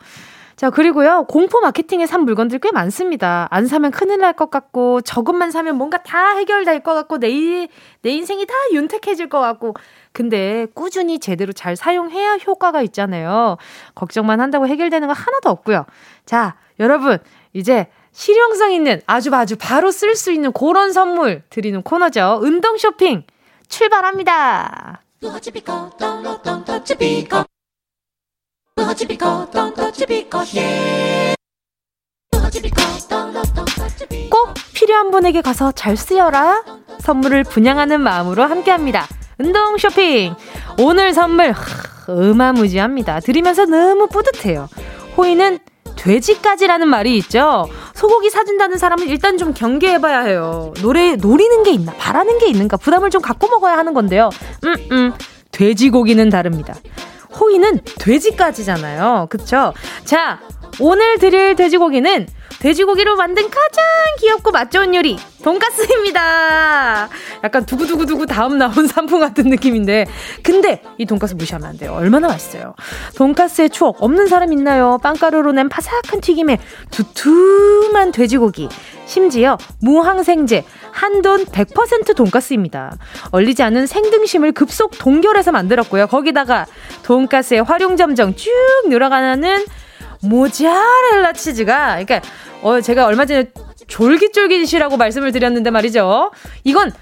자, 그리고요, 공포 마케팅에 산 물건들 꽤 많습니다. 안 사면 큰일 날 것 같고, 저것만 사면 뭔가 다 해결될 것 같고, 내, 내 인생이 다 윤택해질 것 같고, 근데 꾸준히 제대로 잘 사용해야 효과가 있잖아요. 걱정만 한다고 해결되는 거 하나도 없고요. 자, 여러분, 이제 실용성 있는 아주 아주 바로 쓸 수 있는 그런 선물 드리는 코너죠. 운동 쇼핑 출발합니다. 꼭 필요한 분에게 가서 잘 쓰여라. 선물을 분양하는 마음으로 함께합니다. 운동 쇼핑. 오늘 선물 어마무지합니다. 드리면서 너무 뿌듯해요. 호의는 돼지까지라는 말이 있죠. 소고기 사준다는 사람은 일단 좀 경계해봐야 해요. 노래, 노리는 게 있나, 바라는 게 있는가, 부담을 좀 갖고 먹어야 하는 건데요. 음, 음, 돼지고기는 다릅니다. 호의는 돼지까지잖아요. 그쵸? 자, 오늘 드릴 돼지고기는 돼지고기로 만든 가장 귀엽고 맛 좋은 요리 돈가스입니다. 약간 두구두구두구 다음 나온 상품 같은 느낌인데 근데 이 돈가스 무시하면 안 돼요. 얼마나 맛있어요. 돈가스의 추억 없는 사람 있나요? 빵가루로 낸 바삭한 튀김에 두툼한 돼지고기 심지어 무항생제 한돈 100% 돈가스입니다. 얼리지 않은 생등심을 급속 동결해서 만들었고요. 거기다가 돈가스의 활용점정 쭉 늘어가는 모자렐라 치즈가 그러니까 어 제가 얼마 전에 졸깃졸깃이라고 말씀을 드렸는데 말이죠. 이건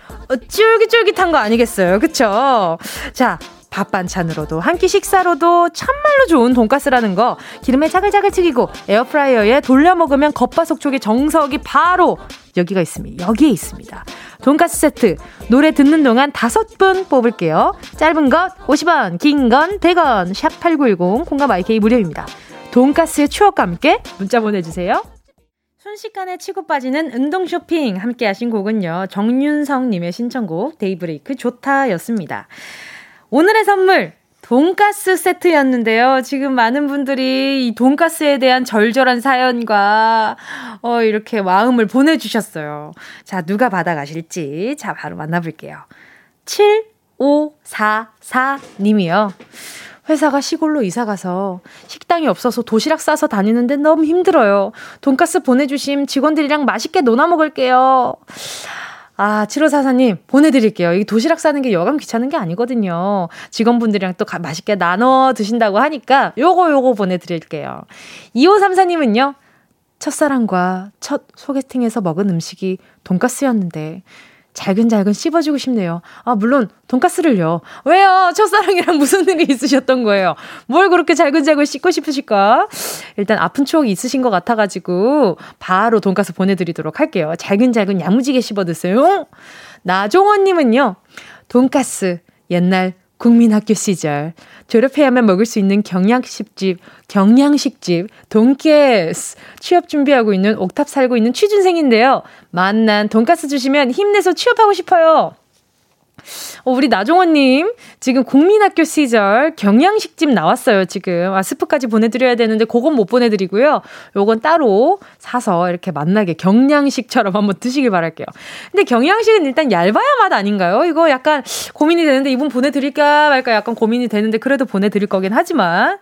쫄깃쫄깃한 거 아니겠어요. 그쵸? 자, 밥 반찬으로도 한 끼 식사로도 참말로 좋은 돈가스라는 거 기름에 자글자글 튀기고 에어프라이어에 돌려 먹으면 겉바속촉의 정석이 바로 여기가 있습니다. 여기에 있습니다. 돈가스 세트 노래 듣는 동안 다섯 분 뽑을게요. 짧은 것 50원, 긴 건 100원, 샵 8910 콩과 마이케이 무료입니다. 돈가스의 추억과 함께 문자 보내주세요. 순식간에 치고 빠지는 운동 쇼핑 함께 하신 곡은요. 정윤성님의 신청곡 데이브레이크 좋다였습니다. 오늘의 선물 돈가스 세트였는데요. 지금 많은 분들이 이 돈가스에 대한 절절한 사연과 어 이렇게 마음을 보내 주셨어요. 자 누가 받아 가실지 자 바로 만나 볼게요. 7544 님이요. 회사가 시골로 이사 가서 식당이 없어서 도시락 싸서 다니는데 너무 힘들어요. 돈가스 보내주심 직원들이랑 맛있게 논아 먹을게요. 아, 7544님, 보내드릴게요. 이 도시락 싸는 게 여간 귀찮은 게 아니거든요. 직원분들이랑 또 가, 맛있게 나눠 드신다고 하니까 요거, 요거 보내드릴게요. 2534님은요, 첫사랑과 첫 소개팅에서 먹은 음식이 돈가스였는데, 잘근잘근 씹어주고 싶네요. 아, 물론, 돈까스를요. 왜요? 첫사랑이랑 무슨 일이 있으셨던 거예요? 뭘 그렇게 잘근잘근 씹고 싶으실까? 일단 아픈 추억이 있으신 것 같아가지고, 바로 돈까스 보내드리도록 할게요. 잘근잘근 야무지게 씹어 드세요. 나종원님은요, 돈까스, 옛날 국민학교 시절 졸업해야만 먹을 수 있는 경양식집, 경양식집 돈케스 취업 준비하고 있는 옥탑 살고 있는 취준생인데요. 만난 돈가스 주시면 힘내서 취업하고 싶어요. 어, 우리 나종원님, 지금 국민학교 시절 경양식집 나왔어요, 지금. 아, 스프까지 보내드려야 되는데, 그건 못 보내드리고요. 요건 따로 사서 이렇게 만나게 경양식처럼 한번 드시길 바랄게요. 근데 경양식은 일단 얇아야 맛 아닌가요? 이거 약간 고민이 되는데, 이분 보내드릴까 말까 약간 고민이 되는데, 그래도 보내드릴 거긴 하지만.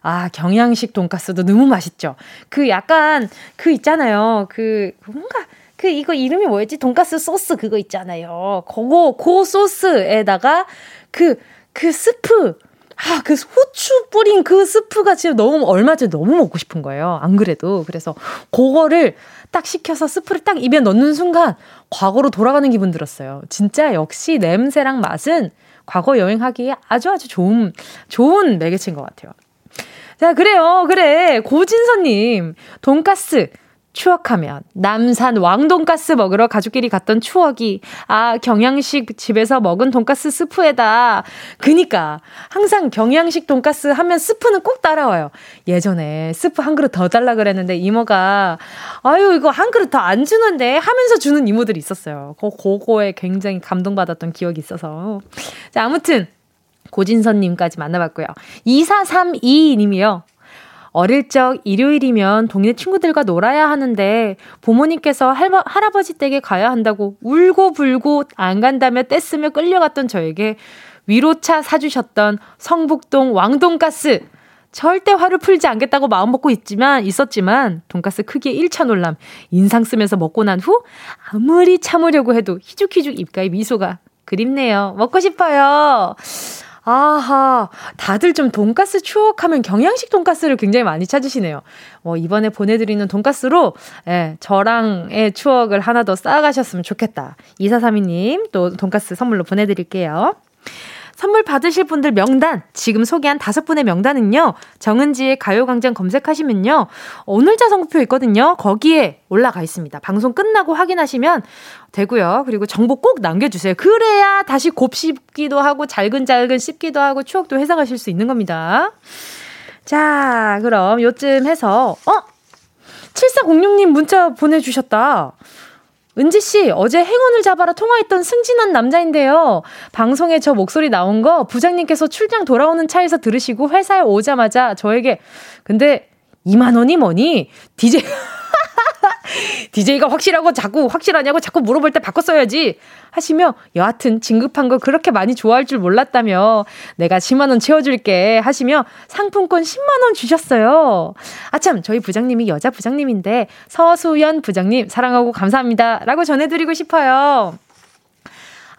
아, 경양식 돈가스도 너무 맛있죠. 그 약간, 그 있잖아요. 그, 뭔가, 그 이거 이름이 뭐였지? 돈가스 소스 그거 있잖아요. 그거 그 소스에다가 그그 그 스프 아, 그 후추 뿌린 그 스프가 지금 너무 얼마 전에 너무 먹고 싶은 거예요. 안 그래도. 그래서 그거를 딱 시켜서 스프를 딱 입에 넣는 순간 과거로 돌아가는 기분 들었어요. 진짜 역시 냄새랑 맛은 과거 여행하기에 아주 아주 좋은, 좋은 매개체인 것 같아요. 자, 그래요. 그래. 고진선님, 돈가스. 추억하면. 남산 왕돈가스 먹으러 가족끼리 갔던 추억이. 아 경양식 집에서 먹은 돈가스 스프에다. 그니까 항상 경양식 돈가스 하면 스프는 꼭 따라와요. 예전에 스프 한 그릇 더 달라 그랬는데 이모가 아유 이거 한 그릇 더 안 주는데 하면서 주는 이모들이 있었어요. 그 그거에 굉장히 감동받았던 기억이 있어서. 자 아무튼 고진선님까지 만나봤고요. 2432님이요 어릴 적 일요일이면 동네 친구들과 놀아야 하는데 부모님께서 할바, 할아버지 댁에 가야 한다고 울고 불고 안 간다며 떼쓰며 끌려갔던 저에게 위로차 사주셨던 성북동 왕돈가스. 절대 화를 풀지 않겠다고 마음먹고 있지만, 있었지만, 돈가스 크기에 1차 놀람, 인상 쓰면서 먹고 난 후, 아무리 참으려고 해도 희죽희죽 입가에 미소가 그립네요. 먹고 싶어요. 아하, 다들 좀 돈가스 추억하면 경양식 돈가스를 굉장히 많이 찾으시네요. 뭐, 이번에 보내드리는 돈가스로, 예, 저랑의 추억을 하나 더 쌓아가셨으면 좋겠다. 2432님, 또 돈가스 선물로 보내드릴게요. 선물 받으실 분들 명단, 지금 소개한 다섯 분의 명단은요, 정은지의 가요광장 검색하시면요, 오늘자 선곡표 있거든요. 거기에 올라가 있습니다. 방송 끝나고 확인하시면 되고요. 그리고 정보 꼭 남겨주세요. 그래야 다시 곱씹기도 하고, 잘근잘근 씹기도 하고, 추억도 회상하실 수 있는 겁니다. 자, 그럼 요쯤 해서, 어? 7406님 문자 보내주셨다. 은지 씨, 어제 행운을 잡아라 통화했던 승진한 남자인데요. 방송에 저 목소리 나온 거 부장님께서 출장 돌아오는 차에서 들으시고 회사에 오자마자 저에게 근데 2만 원이 뭐니? DJ DJ가 확실하고 자꾸 확실하냐고 자꾸 물어볼 때 바꿨어야지 하시며 여하튼 진급한 거 그렇게 많이 좋아할 줄 몰랐다며 내가 10만 원 채워줄게 하시며 상품권 10만 원 주셨어요. 아참 저희 부장님이 여자 부장님인데 서수연 부장님 사랑하고 감사합니다 라고 전해드리고 싶어요.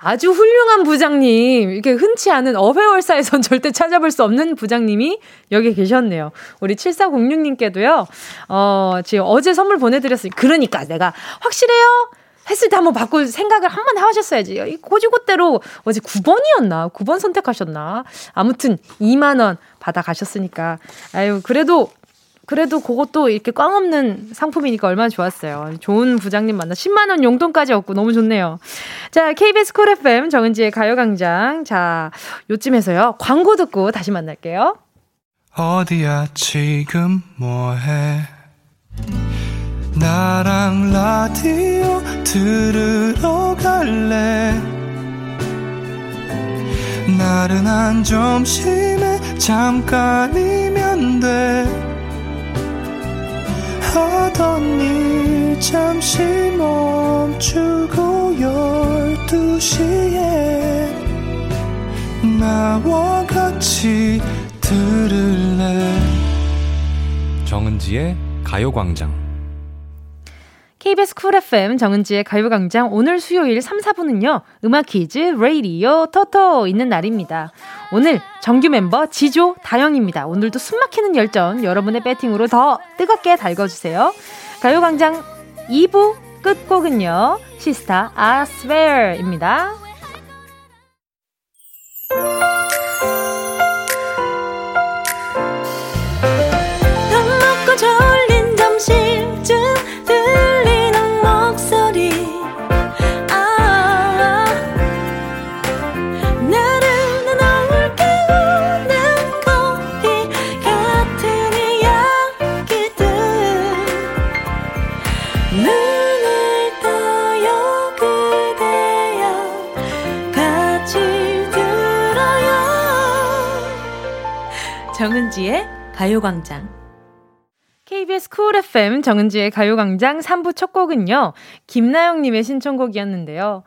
아주 훌륭한 부장님, 이렇게 흔치 않은 어회월사에선 절대 찾아볼 수 없는 부장님이 여기 계셨네요. 우리 7406님께도요, 어, 지금 어제 선물 보내드렸으니, 그러니까 내가 확실해요? 했을 때 한번 바꿀 생각을 한 번 하셨어야지. 고지고대로 어제 9번이었나? 9번 선택하셨나? 아무튼 2만원 받아가셨으니까. 아유, 그래도 그래도 그것도 이렇게 꽝 없는 상품이니까 얼마나 좋았어요. 좋은 부장님 만나 10만 원 용돈까지 얻고 너무 좋네요. 자, KBS 쿨 FM 정은지의 가요광장. 자, 요쯤에서요. 광고 듣고 다시 만날게요. 어디야, 지금 뭐해? 나랑 라디오 들으러 갈래? 나른한 점심에 잠깐이면 돼. 하던 일 잠시 멈추고 열두 시에 나와 같이 들을래 정은지의 가요광장 KBS 쿨 FM 정은지의 가요광장 오늘 수요일 3, 4부는요. 음악 퀴즈 레이디오 토토 있는 날입니다. 오늘 정규 멤버 지조 다영입니다. 오늘도 숨막히는 열전 여러분의 배팅으로 더 뜨겁게 달궈주세요. 가요광장 2부 끝곡은요. 시스타 아스웨어입니다. 정은지의 가요광장. KBS 쿨 FM 정은지의 가요광장 3부 첫 곡은요, 김나영님의 신청곡이었는데요.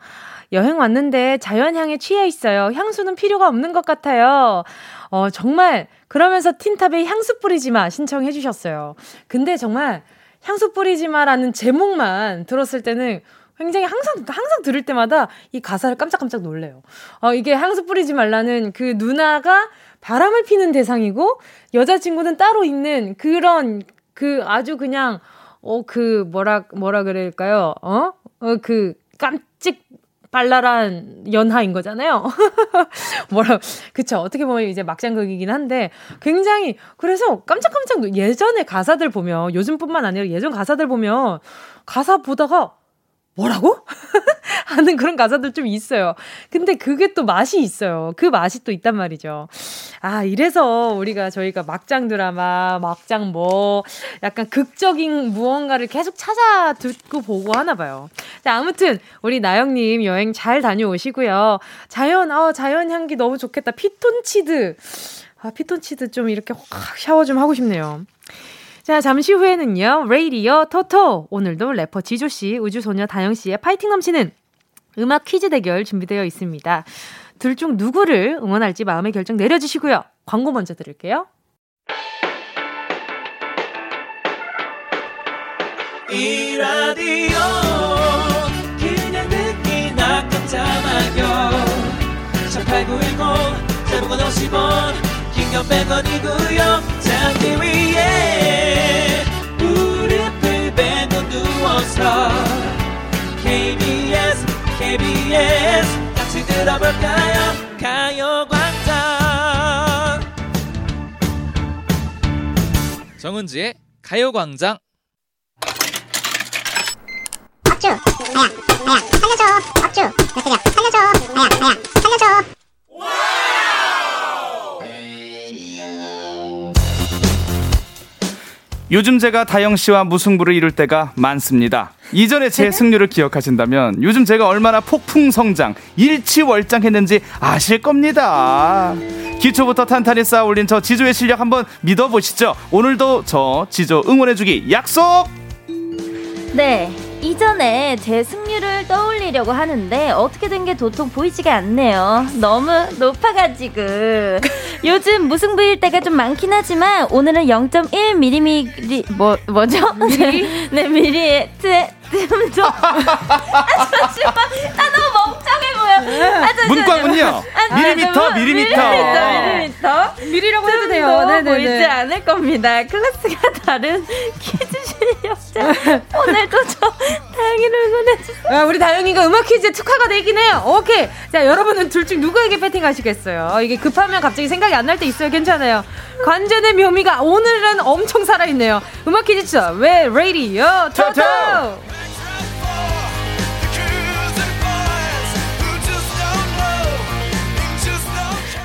여행 왔는데 자연향에 취해 있어요. 향수는 필요가 없는 것 같아요. 어, 정말, 그러면서 틴탑에 향수 뿌리지 마 신청해 주셨어요. 근데 정말 향수 뿌리지 마라는 제목만 들었을 때는 굉장히 항상 항상 들을 때마다 이 가사를 깜짝깜짝 놀래요. 어, 이게 향수 뿌리지 말라는 그 누나가 바람을 피는 대상이고 여자친구는 따로 있는 그런 그 아주 그냥 어 그 뭐라 뭐라 그럴까요? 어? 어 그 깜찍 발랄한 연하인 거잖아요. 뭐라, 그쵸. 어떻게 보면 이제 막장극이긴 한데, 굉장히, 그래서 깜짝깜짝, 예전에 가사들 보면, 요즘뿐만 아니라 예전 가사들 보면, 가사 보다가, 뭐라고? 하는 그런 가사들 좀 있어요. 근데 그게 또 맛이 있어요. 그 맛이 또 있단 말이죠. 아, 이래서 우리가 저희가 막장 드라마, 막장 뭐, 약간 극적인 무언가를 계속 찾아 듣고 보고 하나 봐요. 자, 아무튼, 우리 나영님 여행 잘 다녀오시고요. 자연, 아, 자연 향기 너무 좋겠다. 피톤치드. 아, 피톤치드 좀 이렇게 확 샤워 좀 하고 싶네요. 자, 잠시 후에는요, 레이디어 토토. 오늘도 래퍼 지조씨, 우주소녀 다영씨의 파이팅 넘치는 음악 퀴즈 대결 준비되어 있습니다. 둘 중 누구를 응원할지 마음의 결정 내려주시고요. 광고 먼저 들을게요. 이 라디오 그냥 듣기나 깜짝마요 샵 8910 단문 50원 긴건 100원이고요 잠기 위에 무릎을 베고 누워서 KBS KBS. 같이 들어볼까요? 가요광장. 정은지의 가요광장. 업주. 아야 아야 살려줘. 업주. 몇 살려줘. 아야 아야 살려줘. 요즘 제가 다영 씨와 무승부를 이룰 때가 많습니다. 이전에 제 네. 승률을 기억하신다면 요즘 제가 얼마나 폭풍 성장, 일치월장했는지 아실 겁니다. 기초부터 탄탄히 쌓아 올린 저 지조의 실력 한번 믿어보시죠. 오늘도 저 지조 응원해주기 약속! 네. 이전에 제 승률을 떠올리려고 하는데 어떻게 된 게 도통 보이지가 않네요. 너무 높아가지고. 요즘 무승부일 때가 좀 많긴 하지만 오늘은 0.1mm 뭐 뭐죠? 미리? 네, 미리 트 좀. 아, 잠시만. 아, 너무 멍청해 보여. 아, 문과군요. 아, 미리미터, 미리미터. 미리미터, 미리미터. 미리라고 해도 돼요. 네네 보이지 않을 겁니다. 클래스가 다른 퀴즈 실력자. 오늘도 저 다영이를 응원해주세요. 아, 우리 다영이가 음악 퀴즈에 특화가 되긴 해요. 오케이. 자, 여러분은 둘 중 누구에게 배팅 하시겠어요? 이게 급하면 갑자기 생각이 안 날 때 있어요. 괜찮아요. 관전의 묘미가 오늘은 엄청 살아있네요. 음악 퀴즈 추 왜, 레이디요? 토토!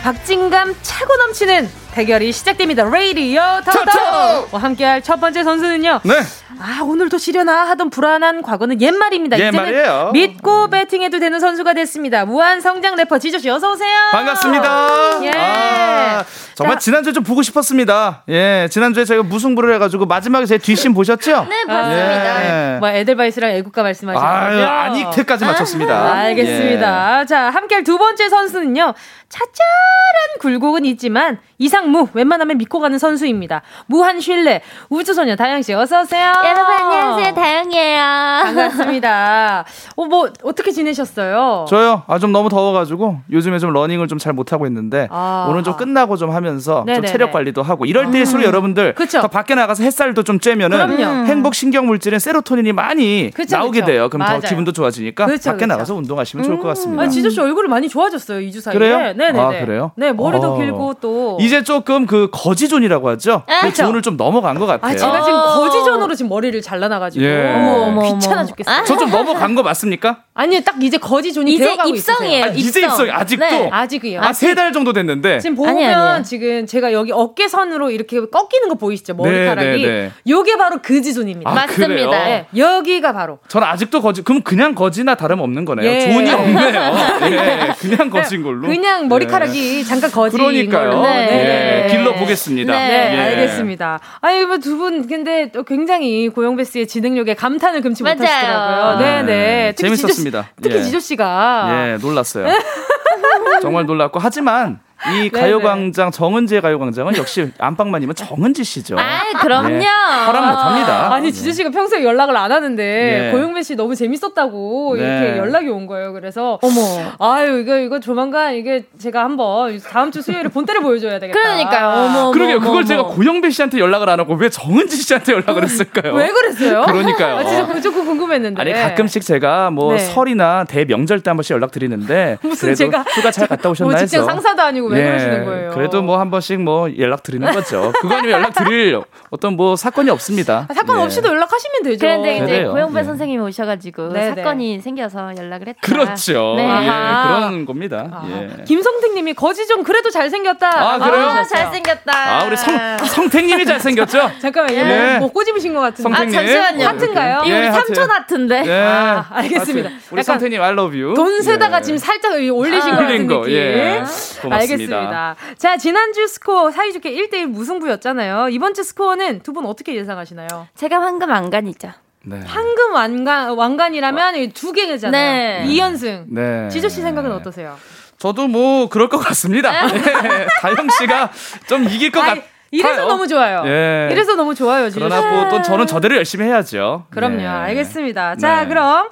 박진감 차고 넘치는 대결이 시작됩니다. 레이디오 터터 함께할 첫 번째 선수는요. 네. 아 오늘도 시려나 하던 불안한 과거는 옛말입니다. 옛말이에요. 믿고 배팅해도 되는 선수가 됐습니다. 무한 성장 래퍼 지조 씨 어서 오세요. 반갑습니다. 예. 아, 정말 자, 지난주에 좀 보고 싶었습니다. 예, 지난주에 저희가 무승부를 해가지고 마지막에 제 뒷심 보셨죠? 네, 봤습니다. 예. 뭐 에델바이스랑 애국가 말씀하시는 거죠? 아닉트까지 맞췄습니다. 아, 알겠습니다. 예. 자, 함께할 두 번째 선수는요. 차짜란 굴곡은 있지만 이상무 웬만하면 믿고 가는 선수입니다. 무한 신뢰 우주소녀 다영 씨 어서 오세요. 여러분 안녕하세요 다영이에요. 반갑습니다. 어 뭐 어떻게 지내셨어요? 저요. 아 좀 너무 더워가지고 요즘에 좀 러닝을 좀 잘 못하고 있는데 아, 오늘 좀 끝나고 좀 하면서 네네네. 좀 체력 관리도 하고 이럴 때일수록 음. 여러분들 그쵸? 더 밖에 나가서 햇살도 좀 쬐면은 그럼요. 행복 신경 물질인 세로토닌이 많이 그쵸, 나오게 그쵸. 돼요. 그럼 맞아요. 더 기분도 좋아지니까 밖에 나가서 운동하시면 음. 좋을 것 음. 같습니다. 아, 지조 씨 얼굴이 많이 좋아졌어요 2주 사이에. 그래요? 네네네. 아, 그래요? 네, 머리도 어. 길고 또. 이제 조금 그 거지존이라고 하죠? 아, 그 존을 좀 넘어간 것 같아요. 아, 제가 지금 거지존으로 지금 머리를 잘라놔가지고. 예. 어머, 어머, 귀찮아 죽겠어요. 저 좀 넘어간 거 맞습니까? 아니요, 딱 이제 거지 존이 이제 되어가고 입성이에요. 아, 이제 입성. 아직도? 네. 아직이요. 아, 세 달 정도 됐는데. 지금 보면 아니, 아니. 지금 제가 여기 어깨선으로 이렇게 꺾이는 거 보이시죠? 네, 머리카락이. 네, 네, 요게 바로 거지존입니다. 아, 맞습니다. 네, 여기가 바로. 저는 아직도 거지, 그럼 그냥 거지나 다름 없는 거네요. 예. 존이 없네요. 예, 그냥 거진 걸로. 그냥 머리카락이 예. 잠깐 거지. 그러니까요. 네. 네. 예, 길러 보겠습니다. 네, 예. 알겠습니다. 아니, 뭐두 분, 근데 또 굉장히 고영배 씨의 진행력에 감탄을 금치 맞아요. 못하시더라고요. 네네. 네. 재밌었습니다. 특히 예. 지조 씨가. 예, 놀랐어요. 정말 놀랐고 하지만 이 네, 가요광장 네. 정은지의 가요광장은 역시 안방만이면 정은지 씨죠. 아 그럼요. 네, 허락 못합니다. 아니 지주 씨가 평소에 연락을 안 하는데 네. 고영배 씨 너무 재밌었다고 네. 이렇게 연락이 온 거예요. 그래서 어머 아유 이거 이거 조만간 이게 제가 한번 다음 주 수요일에 본때를 보여줘야 되겠다. 그러니까요. 어머 그러게요. 그걸 제가 고영배 씨한테 연락을 안 하고 왜 정은지 씨한테 연락을 했을까요? 왜 그랬어요? 그러니까요. 아, 진짜 조금 궁금했는데. 아니 가끔씩 제가 뭐 설이나 대명절 때 한 번씩 연락 드리는데 무슨 제가 휴가 잘 갔다 오셨나 뭐 직장 상사도 아니고 왜 예, 그러시는 거예요? 그래도 뭐 한 번씩 뭐 연락 드리는 거죠. 그거 아니면 연락 드릴 어떤 뭐 사건이 없습니다. 아, 사건 예. 없이도 연락하시면 되죠. 그런데 이제. 고영배 예. 선생님이 오셔가지고 네네. 사건이 생겨서 연락을 했다. 그렇죠. 네. 예, 그런 겁니다. 아, 예. 김성택님이 거지 좀 그래도 잘생겼다. 아 그래요? 아, 잘생겼다. 아 우리 성 성택님이 잘생겼죠? 잠깐만요. 예. 뭐 꼬집으신 것 같은데. 성택님. 아 잠시만요. 하트인가요? 이 우리 삼촌 하트인데. 예. 아, 알겠습니다. 하트. 우리 성택님 I love you. 돈 세다가 지금 살짝 올리신 아, 것 같은 거. 느낌. 예. 고맙습니다. 알겠습니다. 자 지난주 스코어 사이좋게 1대1 무승부였잖아요. 이번 주 스코어는 두 분 어떻게 예상하시나요? 제가 황금 안간이죠. 네. 황금 왕관, 왕관이라면 어. 두 개잖아요. 네. 2연승. 네. 지조 씨 생각은 어떠세요? 저도 뭐 그럴 것 같습니다. 네. 다영 씨가 좀 이길 것 같아요. 이래서 너무 좋아요. 예. 이래서 너무 좋아요. 지금. 그러나 뭐 또 저는 저대로 열심히 해야죠. 그럼요. 네. 알겠습니다. 자, 네. 그럼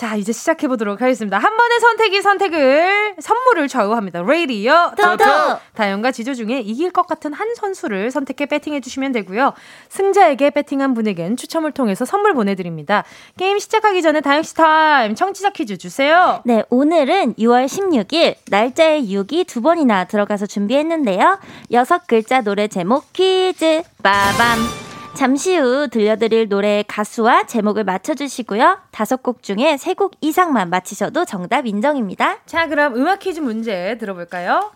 자, 이제 시작해 보도록 하겠습니다. 한 번의 선택이 선택을 선물을 좌우합니다. 레이디어 토토. 다영과 지조 중에 이길 것 같은 한 선수를 선택해 배팅해 주시면 되고요. 승자에게 배팅한 분에겐 추첨을 통해서 선물 보내 드립니다. 게임 시작하기 전에 다영 씨 타임 청취자 퀴즈 주세요. 네, 오늘은 6월 16일 날짜에 6이 두 번이나 들어가서 준비했는데요. 여섯 글자 노래 제목 퀴즈 빠밤. 잠시 후 들려드릴 노래의 가수와 제목을 맞춰주시고요. 다섯 곡 중에 세 곡 이상만 맞히셔도 정답 인정입니다. 자, 그럼 음악 퀴즈 문제 들어볼까요?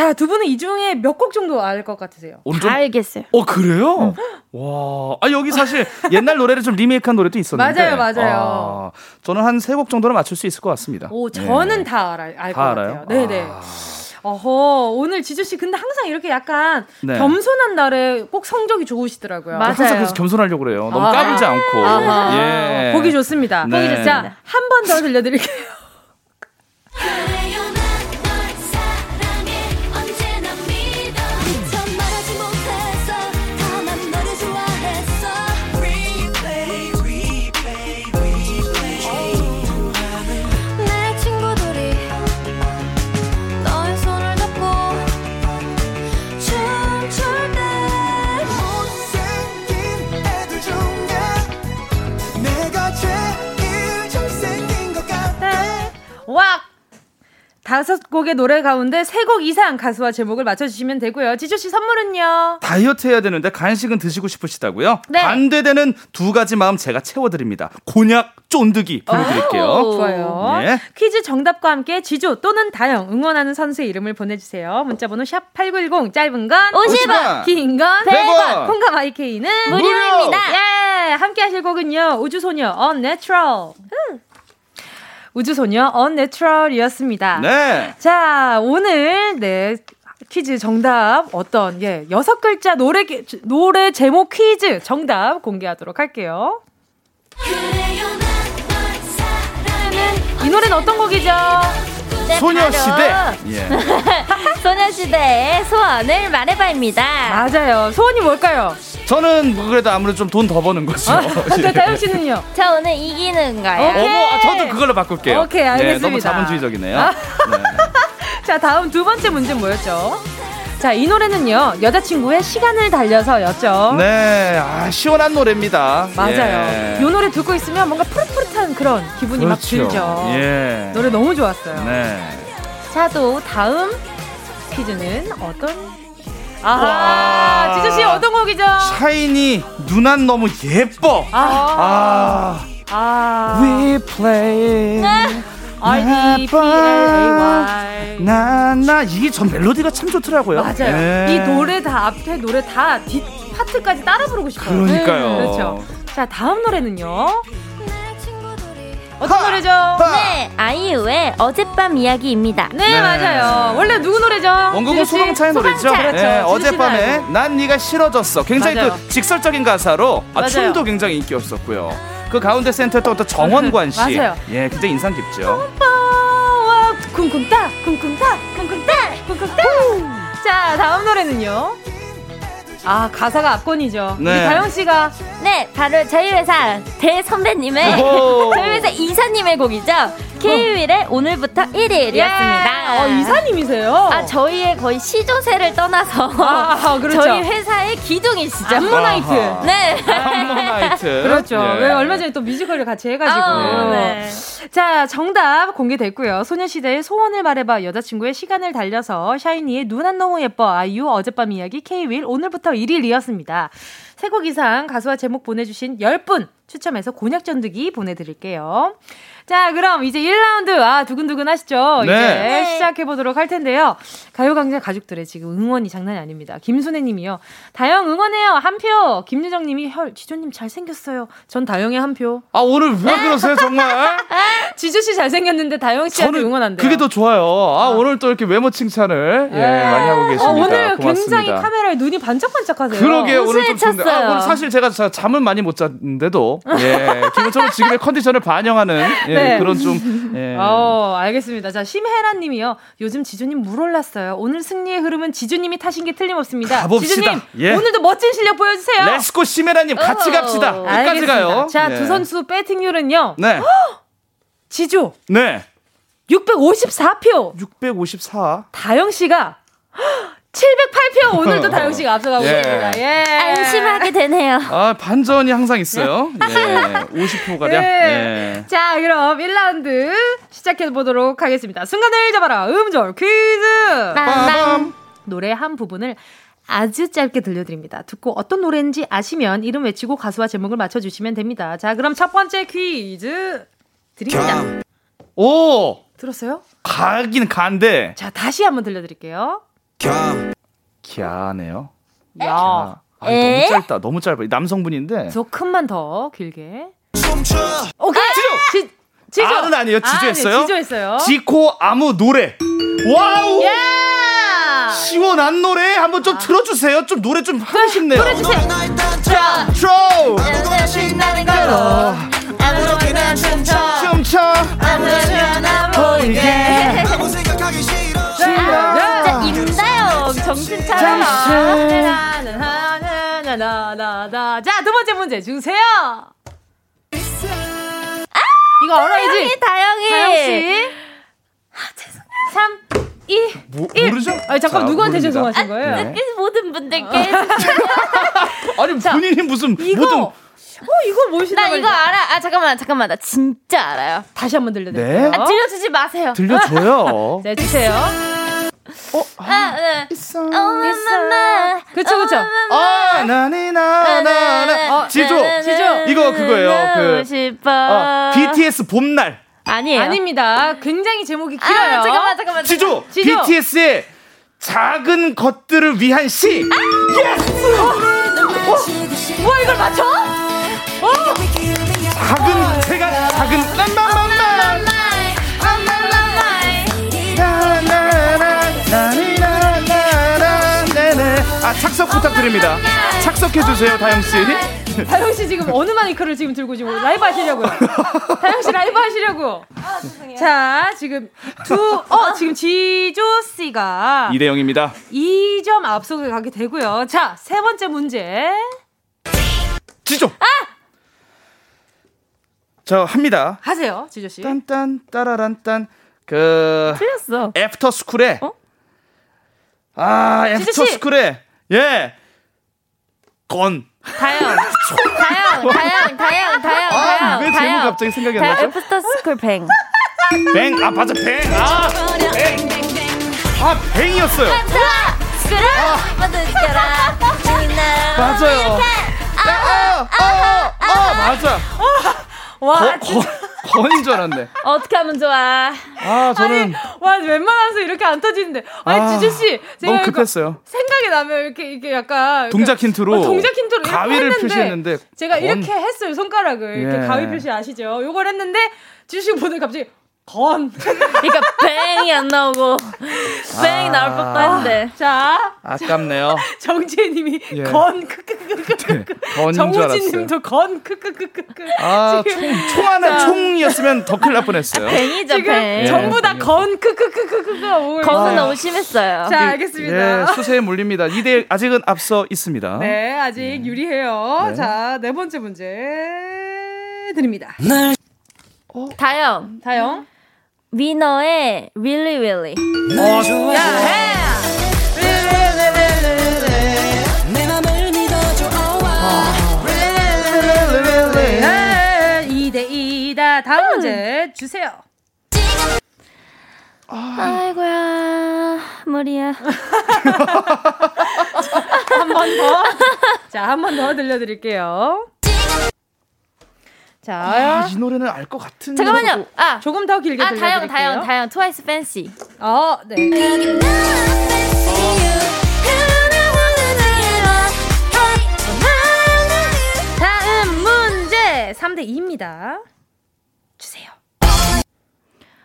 자, 두 분은 이 중에 몇 곡 정도 알 것 같으세요? 다 알겠어요. 어, 그래요? 응. 와. 아, 여기 사실 옛날 노래를 좀 리메이크한 노래도 있었는데. 맞아요, 맞아요. 아, 저는 한 세 곡 정도는 맞출 수 있을 것 같습니다. 오, 저는 네. 다 알아, 알것 같아요. 네 네. 아. 어허, 오늘 지주 씨 근데 항상 이렇게 약간 네. 겸손한 날에 꼭 성적이 좋으시더라고요. 맞아요. 항상 그래서 겸손하려고 그래요. 너무 아. 까불지 않고. 아하. 예. 보기 좋습니다. 네. 보기 좋습니다. 한번 더 들려드릴게요. 다섯 곡의 노래 가운데 세 곡 이상 가수와 제목을 맞춰주시면 되고요. 지조씨 선물은요? 다이어트 해야 되는데 간식은 드시고 싶으시다고요? 네. 반대되는 두 가지 마음 제가 채워드립니다. 곤약 쫀득이 보내드릴게요. 좋아요. 네. 퀴즈 정답과 함께 지조 또는 다영 응원하는 선수의 이름을 보내주세요. 문자번호 샵 8910 짧은 건 50원, 긴 건 100원, 콩감 IK는 무료입니다. 예, 함께 하실 곡은요. 우주소녀 Unnatural. 우주소녀 언내추럴이었습니다. 네. 자, 오늘 네 퀴즈 정답 어떤 예 여섯 글자 노래 노래 제목 퀴즈 정답 공개하도록 할게요. 이 노래는 어떤 곡이죠? 네, 소녀시대. 예. 소녀시대의 소원을 말해봐입니다. 맞아요. 소원이 뭘까요? 저는 뭐 그래도 아무래도 좀 돈 더 버는 거죠. 아, 예. 다영 씨는요? 자 오늘 이기는 거예요. 어머, 아, 저도 그걸로 바꿀게요. 오케이, 알겠습니다. 네, 너무 자본주의적이네요. 아. 네. 자, 다음 두 번째 문제 뭐였죠? 자, 이 노래는요, 여자친구의 시간을 달려서였죠. 네, 아, 시원한 노래입니다. 맞아요. 예. 이 노래 듣고 있으면 뭔가 푸릇푸릇한 그런 기분이 그렇죠. 막 들죠. 예. 노래 너무 좋았어요. 네. 자, 또 다음 퀴즈는 어떤 아, 지주씨 어떤 곡이죠? 샤이니 누난 너무 예뻐. 아, 아, 아. We play. R P L A Y. 나나 이게 전 멜로디가 참 좋더라고요. 맞아요. 네. 이 노래 다 앞에 노래 다 뒷 파트까지 따라 부르고 싶어요. 그러니까요. 네. 그렇죠. 자 다음 노래는요. 어떤 하, 노래죠? 하. 네, 아이유의 어젯밤 이야기입니다. 네, 네, 맞아요. 원래 누구 노래죠? 원곡은 소방차의 노래죠. 그렇죠. 네, 어젯밤에 난 네가 싫어졌어. 굉장히 맞아요. 그 직설적인 가사로 아, 춤도 굉장히 인기였었고요. 그 가운데 센터였던 또 정원관 씨. 맞아요. 예, 굉장히 인상 깊죠. 쿵쿵따, 쿵쿵따, 쿵쿵따, 쿵쿵따. 자, 다음 노래는요. 아 가사가 압권이죠. 네. 우리 다영 씨가 네 바로 저희 회사 대 선배님의 저희 회사 이사님의 곡이죠. K-윌의 오늘부터 1일이었습니다. 예. 어, 이사님이세요? 아, 저희의 거의 시조새를 떠나서 아, 그렇죠. 저희 회사의 기둥이시죠. 암모나이트. 네. 암모나이트. 그렇죠. 예. 왜 얼마 전에 또 뮤지컬을 같이 해가지고. 아, 네. 자, 정답 공개됐고요. 소녀시대의 소원을 말해봐 여자친구의 시간을 달려서 샤이니의 누난 너무 예뻐 아이유 어젯밤 이야기 K-윌 오늘부터 1일이었습니다. 세 곡 이상 가수와 제목 보내주신 10분 추첨해서 곤약 쫀드기 보내드릴게요. 자, 그럼 이제 1라운드, 아, 두근두근 하시죠? 네. 이제 네. 시작해보도록 할 텐데요. 가요광장 가족들의 지금 응원이 장난이 아닙니다. 김순애 님이요. 다영 응원해요. 한 표. 김유정 님이 헐, 지조님 잘생겼어요. 전 다영의 한 표. 아, 오늘 왜 그러세요, 정말? 지조씨 잘생겼는데 다영 씨한테 응원한대요. 그게 더 좋아요. 아, 아, 오늘 또 이렇게 외모 칭찬을 예, 네. 많이 하고 계십니다. 어, 오늘 고맙습니다. 굉장히 카메라에 눈이 반짝반짝 하세요. 그러게, 오늘 좀 좋은데. 아, 오늘 사실 제가 잠을 많이 못 잤는데도, 예, 기본적으로 지금의 컨디션을 반영하는 예, 네. 그런 좀. 예. 어, 알겠습니다. 자, 심혜란 님이요. 요즘 지조님 물 올랐어요. 오늘 승리의 흐름은 지조님이 타신 게 틀림없습니다. 가봅시다. 지조님, 예. 오늘도 멋진 실력 보여주세요. Let's go 심혜란 님 같이 어. 갑시다. 끝까지 알겠습니다. 가요. 자, 네. 두 선수 배팅률은요. 네. 지조. 네. 654표. 654. 다영 씨가 708표 오늘도 다영 씨가 앞서가고 예. 있습니다. 예. 안심하게 되네요. 아, 반전이 항상 있어요. 예. 50표 가량. 예. 예. 자, 그럼 1라운드 시작해 보도록 하겠습니다. 순간을 잡아라. 음절 퀴즈. 빰빰. 노래 한 부분을 아주 짧게 들려드립니다. 듣고 어떤 노래인지 아시면 이름 외치고 가수와 제목을 맞춰주시면 됩니다. 자, 그럼 첫 번째 퀴즈 드립니다. 오! 들었어요? 가긴 간데. 자, 다시 한번 들려드릴게요. 갸. 갸네요. 야. 아, 너무 짧다. 너무 짧아. 남성분인데. 저 조금만 더 길게. 오케이. 아, 지조. 지, 지조. 아는 아니에요. 지조했어요. 아, 네, 지조했어요. 지코 아무 노래. Wow. 예. 시원한 노래 한번 좀 아. 틀어주세요. 좀 노래 좀 하고 싶네요. 틀어주세요. 트로. 트로. 신나는 걸로. 아무렇게나 춤춰. 춤춰. 아무렇게나 보이게. 진짜 임다영 정신 차려라. 자, 두 번째 문제 주세요. 아, 이거 알아야지. 다영이, 다영이. 씨. 아, 죄송해요. 3, 2, 뭐, 1. 모르죠? 아니, 잠깐 누구한테 모릅니다. 죄송하신 거예요? 아, 네. 모든 분들께. 아니, 자, 본인이 무슨 이거, 모든 어, 이거 뭐시나? 나 이거 알아. 아, 잠깐만, 잠깐만. 나 진짜 알아요. 다시 한번 들려드릴게요. 네? 아, 들려주지 마세요. 들려줘요. 네, 주세요. 어, 아, 아, 네. 있어. 엄마마. 그쵸, 그쵸. 아, 나니나, 나나. 어, 지조. 지조. 이거 그거예요. 그. 싶어. 어, BTS 봄날. 아니에요. 아닙니다. 굉장히 제목이 길어요. 아, 잠깐만, 잠깐만. 지조. 지조. BTS의 작은 것들을 위한 시. 아! Yes! 어? 어? 뭐야, 이걸 맞춰? 어? 작은, 부탁드립니다. 착석해주세요, 다영씨. 다영 씨 지금 어느 마이크를 지금 들고 지금 라이브 하시려고요? 다영 씨 라이브 하시려고. 아, 자, 지금 두, 어, 지금 지조 씨가. 2대 0입니다. 2점 앞서게 가게 되고요. 자, 세 번째 문제. 지조! 아! 저 합니다. 하세요, 지조 씨. 딴딴, 따라란딴. 그. 틀렸어. 애프터 스쿨에. 어? 아, 애프터 스쿨에. 예. 건. 다영. 다영, 다영, 다영, 다영, 아, 다영. 왜 제목 갑자기 생각이 안 나죠? 애프터 스쿨 Bang. Bang, 아, 맞아, Bang. 아, Bang. 아, Bang이었어요. 자, 그래. 받으시라. 맞아요. 아, 아, 아, 아, 맞아. 와, 거, 거, 건인 줄 알았네. 어떻게 하면 좋아? 아, 저는. 아니, 와, 웬만해서 이렇게 안 터지는데. 아니, 아, 지조씨. 너무 급했어요. 생각이 나면 이렇게, 이게 약간. 동작 힌트로. 어, 동작 힌트로. 가위를 표시했는데. 제가 건... 이렇게 했어요, 손가락을. 예. 이렇게 가위 표시 아시죠? 요걸 했는데, 지주씨 보는 갑자기. 건. 그러니까 뱅이 안 나오고 뱅이 아~ 나올 법도 한데. 자. 아깝네요. 정지혜님이 예. 건 크크크크크. 네, 정우진님도 건 크크크크크. 아, 총, 총 하나 총이었으면 더 큰일 날 뻔했어요. 아, 뱅이죠 지금 뱅. 전부 다 건 크크크크크크가 건은 너무 심했어요. 자, 알겠습니다. 예, 수세에 몰립니다. 2대 아직은 앞서 있습니다. 네, 아직 네. 유리해요. 네. 자, 네 번째 문제 드립니다. 네. 어? 다영. 다영. 위너의 Really Really. 어, 좋아. 야, 해! 이대2다 다음 문제 주세요. 아이고야 머리야. 한 번 더. 자, 한 번 더 들려드릴게요. 자, 아, 이 노래는 알 것 같은. 잠깐만요. 아, 조금 더 길게 아, 다영, 다영, 다영. 트와이스 팬시. 어, 네. 다음 문제 3대 2입니다. 주세요.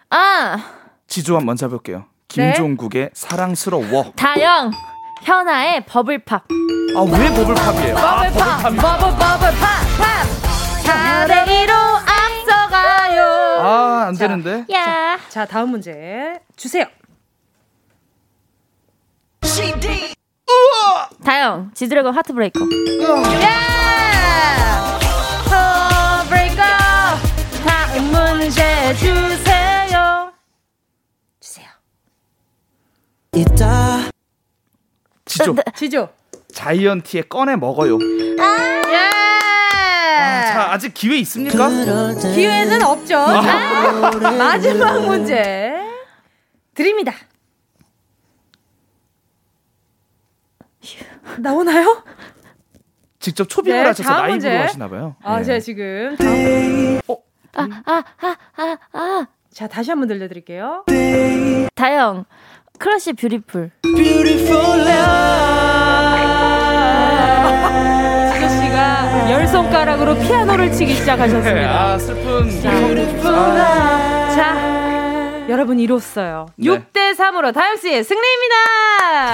아. 지조 한번 잡을게요. 김종국의 네? 사랑스러워. 다영. 현아의 버블팝. 아, 왜 버블팝이에요? 버블팝. 아, 버블팝. 버블, 버블 팝. 팝. 4대 2로 앞서가요. 아, 안 자, 되는데. 야. 자, 자, 다음 문제 주세요. 우와! 다영, 지드래곤 하트브레이커. 야! 하트브레이커. 다음 문제 주세요. 주세요. 있다. 지조. 지조. 자이언티에 꺼내 먹어요. 아! 야! 아, 자, 아직 기회 있습니까? 기회는 없죠. 아, 마지막 문제 드립니다. 나오나요? 직접 초빙을 네, 하셔서 라이브로 문제. 하시나 봐요. 아, 네. 제가 지금 다음 어, 아, 아, 아, 아, 아. 자, 다시 한번 들려 드릴게요. 다영. 크러쉬 Beautiful. Beautiful 열 손가락으로 피아노를 치기 시작하셨습니다. 아, 슬픈. 자, 아. 자 여러분 이뤘어요. 네. 6대 3으로 다영 씨의 승리입니다.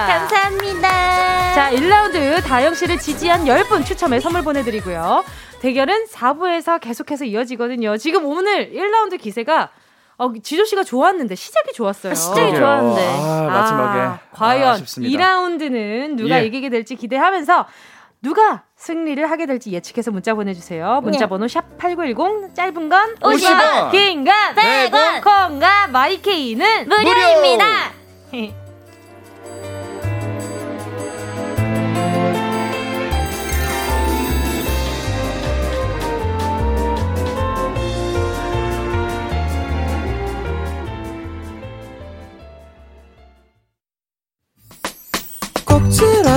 감사합니다. 자, 1라운드 다영 씨를 지지한 10분 추첨해 선물 보내 드리고요. 대결은 4부에서 계속해서 이어지거든요. 지금 오늘 1라운드 기세가 어, 지조 씨가 좋았는데 시작이 좋았어요. 시작이 좋았는데. 아, 마지막에. 아, 과연 아, 2라운드는 누가 예. 이기게 될지 기대하면서 누가 승리를 하게 될지 예측해서 문자 보내주세요. 문자 네. 번호 샵 8910 짧은 건 50원 긴건 100원 콩과 마이케이는 무료입니다. 꼭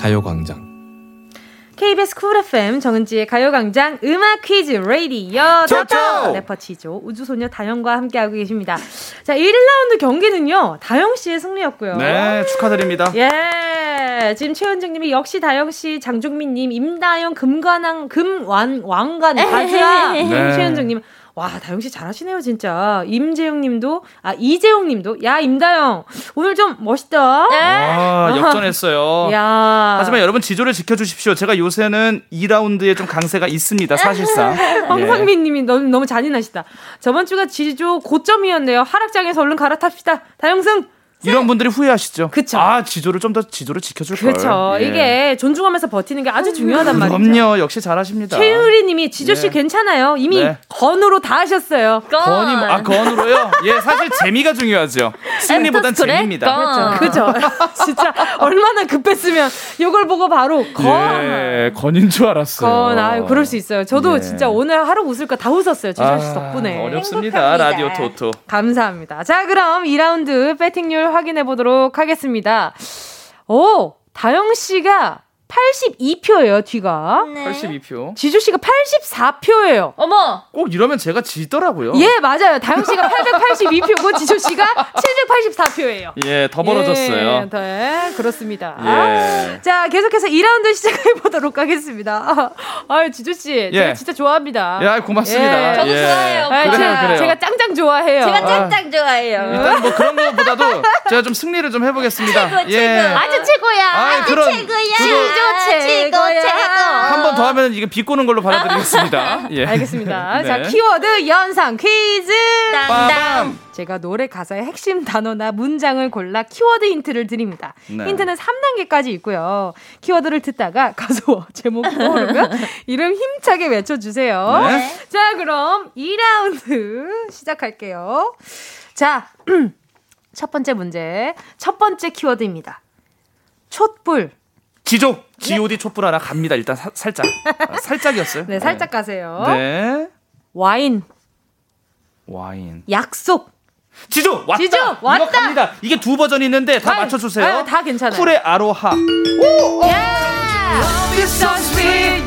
가요광장 KBS 쿨 FM 정은지의 가요광장 음악 퀴즈 라디오 토토 래퍼 지조 우주소녀 다영과 함께하고 계십니다. 자 1라운드 경기는요 다영 씨의 승리였고요. 네 축하드립니다. 예 지금 최현정님이 역시 다영 씨 장종민님 임다영 금관왕 금완 왕관 가즈아 네. 최현정님 와, 다영 씨 잘하시네요, 진짜. 임재영 님도, 아, 이재용 님도, 야, 임다영, 오늘 좀 멋있다. 네. 아, 역전했어요. 야. 하지만 여러분 지조를 지켜주십시오. 제가 요새는 2라운드에 좀 강세가 있습니다, 사실상. 황상민 예. 님이 너무, 너무 잔인하시다. 저번 주가 지조 고점이었네요. 하락장에서 얼른 갈아탑시다. 다영승! 이런 분들이 후회하시죠. 그쵸. 아, 지조를 좀 더 지조를 지켜줄 걸. 그렇죠. 예. 이게 존중하면서 버티는 게 아주 중요하단 말이죠. 그럼요. 역시 잘하십니다. 최유리 님이 지조 씨 네. 괜찮아요. 이미 네. 건으로 다 하셨어요. 건이 뭐- 아 건으로요? 예, 사실 재미가 중요하죠. 승리보단 재미입니다. 건. 그죠? 진짜 얼마나 급했으면 이걸 보고 바로 건. 예, 건인 줄 알았어요. 건, 아유, 그럴 수 있어요. 저도 예. 진짜 오늘 하루 웃을 거 다 웃었어요. 지조 씨 아, 덕분에. 어렵습니다. 라디오 토토. 감사합니다. 자, 그럼 2라운드 배팅률 확인해 보도록 하겠습니다. 오, 다영 씨가 82표예요, 뒤가. 네. 82표. 지조 씨가 84표예요. 어머. 꼭 이러면 제가 지더라고요. 예, 맞아요. 다영 씨가 882표고 지조 씨가 784표예요. 예, 더 벌어졌어요. 예, 네, 그렇습니다. 예. 자, 계속해서 2라운드 시작해 보도록 하겠습니다. 아, 지조 씨, 제가 예. 진짜 좋아합니다. 야, 고맙습니다. 예. 저도 좋아해요. 아, 그래요, 제가, 그래요. 제가 짱짱 좋아해요. 제가 짱짱 좋아해요. 일단 뭐 그런 것보다도 제가 좀 승리를 좀 해보겠습니다. 최고, 최고. 아주 최고야. 아, 아주 그런- 최고야. 최고, 최고. 최고. 한 번 더 하면 이게 비꼬는 걸로 받아드리겠습니다. 예. 알겠습니다. 네. 자, 키워드 연상 퀴즈. 땅땅. 제가 노래 가사의 핵심 단어나 문장을 골라 키워드 힌트를 드립니다. 네. 힌트는 3단계까지 있고요. 키워드를 듣다가 가수와 제목이 떠오르면 이름 힘차게 외쳐주세요. 네. 자, 그럼 2라운드 시작할게요. 자, 첫 번째 문제. 첫 번째 키워드입니다. 촛불. 지조, G.O.D 촛불 하나 갑니다. 일단 사- 살짝. 아, 살짝이었어요. 네, 살짝 가세요. 네. 와인. 와인. 약속. 지조 왔다. 지조, 이거 왔다. 갑니다. 이게 두 버전이 있는데 다 아유, 맞춰 주세요. 아유, 다 괜찮아요. 쿨의 아로하.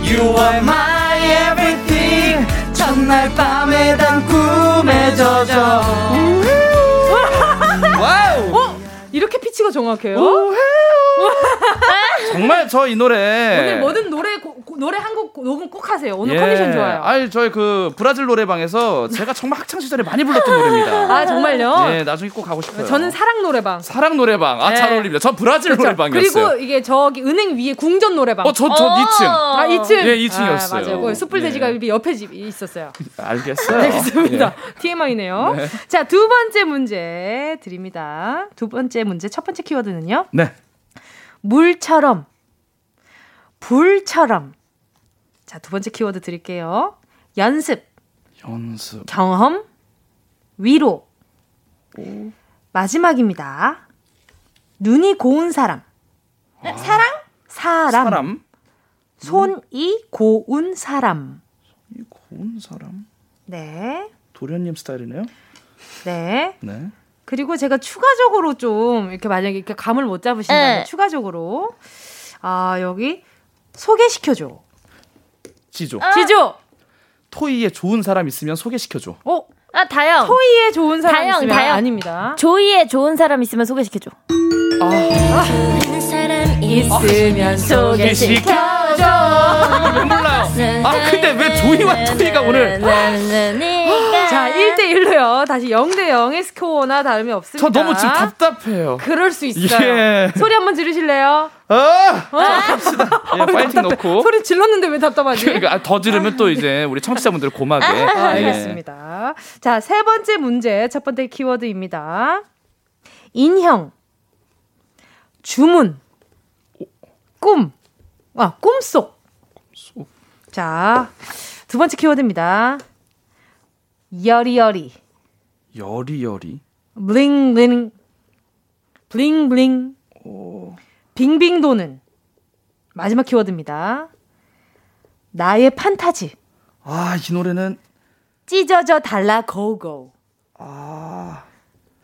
You are my everything. 첫날 밤에 단 꿈에 젖어. Wow. 어? 이렇게 피치가 정확해요? 정말 저 이 노래. 오늘 뭐든 노래 고- 고- 노래 한 곡 녹음 꼭 하세요. 오늘 예. 컨디션 좋아요. 아니 저희 그 브라질 노래방에서 제가 정말 학창 시절에 많이 불렀던 노래입니다. 아, 정말요? 예, 나중에 꼭 가고 싶어요. 저는 사랑 노래방. 사랑 노래방. 아, 네. 잘 어울립니다. 저 브라질 그렇죠. 노래방이었어요. 그리고 이게 저기 은행 위에 궁전 노래방. 어, 저, 저 2층. 아, 2층. 예, 2층이었어요. 아, 맞아요. 거기 숯불 예. 돼지갈비 옆에 집이 있었어요. 알겠어요. 알겠습니다. 예. TMI네요. 네. 자, 두 번째 문제 드립니다. 두 번째 문제, 첫 번째 키워드는요. 네. 물처럼, 불처럼. 자, 두 번째 키워드 드릴게요. 연습, 연습. 경험, 위로. 마지막입니다. 눈이 고운 사람. 사랑? 사람. 사람. 손이 고운 사람. 이 고운 사람. 네. 도련님 스타일이네요. 네. 네. 그리고 제가 추가적으로 좀 이렇게 만약에 이렇게 감을 못 잡으신다면 네. 추가적으로 아 여기 소개시켜줘. 지조. 지조. 토이에 좋은 사람 있으면 소개시켜줘. 어 아, 다영. 토이에 좋은 사람 다영, 있으면 다영. 아닙니다. 조이에 좋은 사람 있으면 소개시켜줘. 있으면 소개시켜줘. 왜 몰라요? 아, 근데 왜 조이와 토이가 오늘. 자 1대 1로요. 다시 0대 0의 스코어나 다름이 없습니다. 저 너무 지금 답답해요. 그럴 수 있어요. 예. 소리 한번 지르실래요? 아! 자, 갑시다. 예, 파이팅 넣고. 소리 질렀는데 왜 답답하지? 그러니까 더 들으면 또 이제 우리 청취자분들 고막에. 아, 예. 알겠습니다. 자, 세 번째 문제, 첫 번째 키워드입니다. 인형, 주문, 꿈, 아, 꿈속. 자, 두 번째 키워드입니다. 여리여리, 여리여리. 블링블링, 블링블링, 빙빙 도는. 마지막 키워드입니다. 나의 판타지. 아, 이 노래는 찢어져 달라 고고. 아,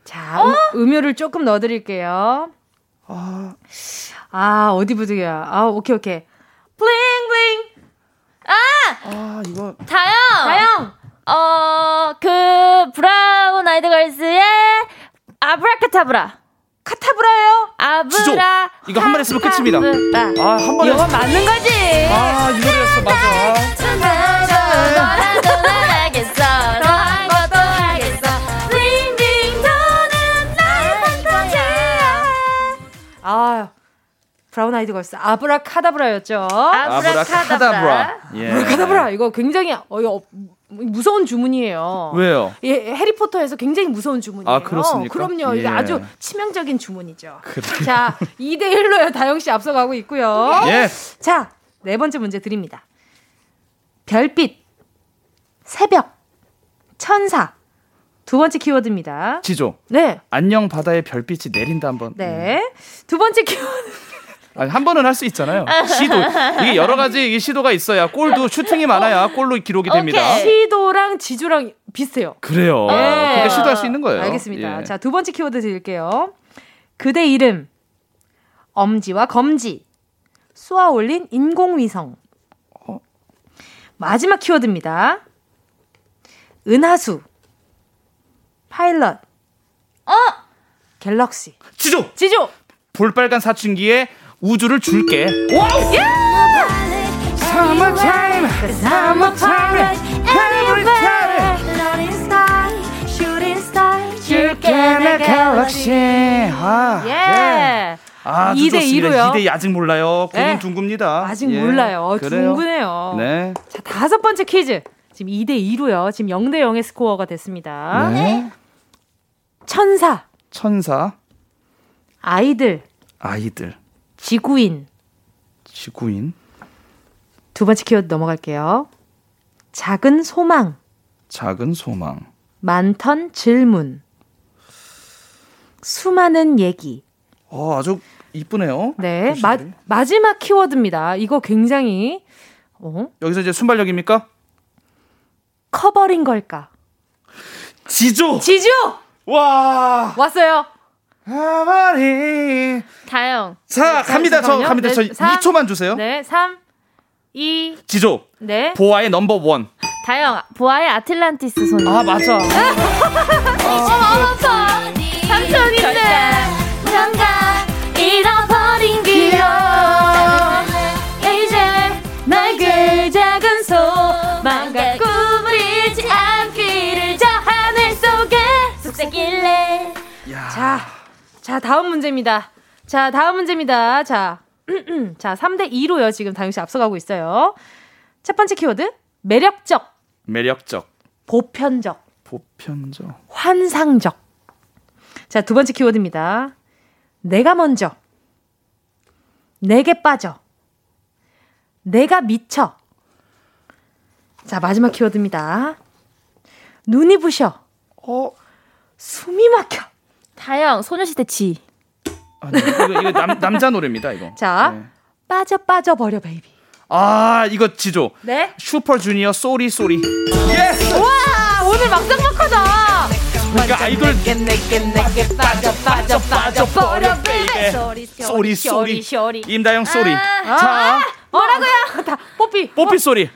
자, 음, 음료를 조금 넣어 드릴게요. 아, 아, 어디 부득이야. 아, 오케이, 오케이. 블링블링. 아, 이거 다영. 다영. 어, 그 브라운 아이드 걸스의 아브라카타브라. 카타브라예요? 지조. 아브라. 이거 한 번 했으면 끝입니다. 아, 한 번에 이건 맞는 거지. 아, 이 노래였어. 맞아. 아, 브라운 아이드 걸스. 아브라카다브라였죠. 아브라카다브라. 예. 아브라카다브라. 이거 굉장히, 어, 이거 무서운 주문이에요. 왜요? 예, 해리포터에서 굉장히 무서운 주문이에요. 아, 그렇습니까? 그럼요. 예. 이게 아주 치명적인 주문이죠. 그래. 자, 2대 1로요. 다영 씨 앞서가고 있고요. 예. 자, 네 번째 문제 드립니다. 별빛, 새벽, 천사. 두 번째 키워드입니다. 지조. 네. 안녕 바다에 별빛이 내린다 한번. 네. 두 번째 키워드. 아니, 한 번은 할 수 있잖아요. 시도. 이게 여러 가지 시도가 있어야 골도 슈팅이 많아야 골로 기록이 됩니다. 오케이. 시도랑 지주랑 비슷해요. 그래요. 네. 그러니까 시도할 수 있는 거예요. 알겠습니다. 예. 자, 두 번째 키워드 드릴게요. 그대 이름, 엄지와 검지, 쏘아 올린 인공위성. 어? 마지막 키워드입니다. 은하수, 파일럿, 어? galaxy. 지조. 지조. 볼빨간 사춘기에 우주를 줄게. Wow! 예! Summertime, summertime, every time. 줄게 내 갤럭시. 아, 예. 아, 2대 2로요. 2대 아직 몰라요. 구분 네. 둥굽니다. 아직 예. 몰라요. 둥근해요. 네. 자, 다섯 번째 퀴즈. 지금 2대 2로요. 지금 0대 0의 스코어가 됐습니다. 네. 천사, 천사, 아이들, 아이들, 지구인. 지구인, 두 번째 키워드 넘어갈게요. 작은 소망, 작은 소망, 많던 질문. 수많은 얘기. 어, 아주 이쁘네요. 네, 마. 마지막 키워드입니다. 이거 굉장히 어? 여기서 이제 순발력입니까? 커버린 걸까? 지조. 지주 와. 왔어요. 아마리. 다영. 자, 자, 갑니다. 저. 갑니다. 저 네, 삼. 2초만 주세요. 네, 3, 2, 지조. 네. 보아의 넘버 원. 다영. 보아의 아틀란티스 소녀. 아, 맞아. 삼촌인데 뭔가 잃어버린 기억 이제 낡은 작은 소망과 꿈을 잃지 않기를 저 하늘 속에 속삭일래 자, 자, 다음 문제입니다. 자, 다음 문제입니다. 자, 자, 3대 2로요. 지금 다영 씨 앞서가고 있어요. 첫 번째 키워드 매력적, 매력적, 보편적, 보편적, 환상적. 자, 두 번째 키워드입니다. 내가 먼저, 내게 빠져, 내가 미쳐. 자, 마지막 키워드입니다. 눈이 부셔, 어, 숨이 막혀. 다영 소녀시대 지 아니, 이거, 이거 남, 남자 노래입니다, 이거. 자, 네. 빠져 빠져 버려 baby. 아, 이거 지조. 네. 슈퍼주니어 Sorry Sorry. 와, 오늘 막상막하다. 그러니까 아이돌 빠져 빠져 빠져 버려 baby. Sorry Sorry. 쇼리. 임다영 sorry. 아, 자, 뭐라고요? 다 뽀삐. 뽀삐 sorry.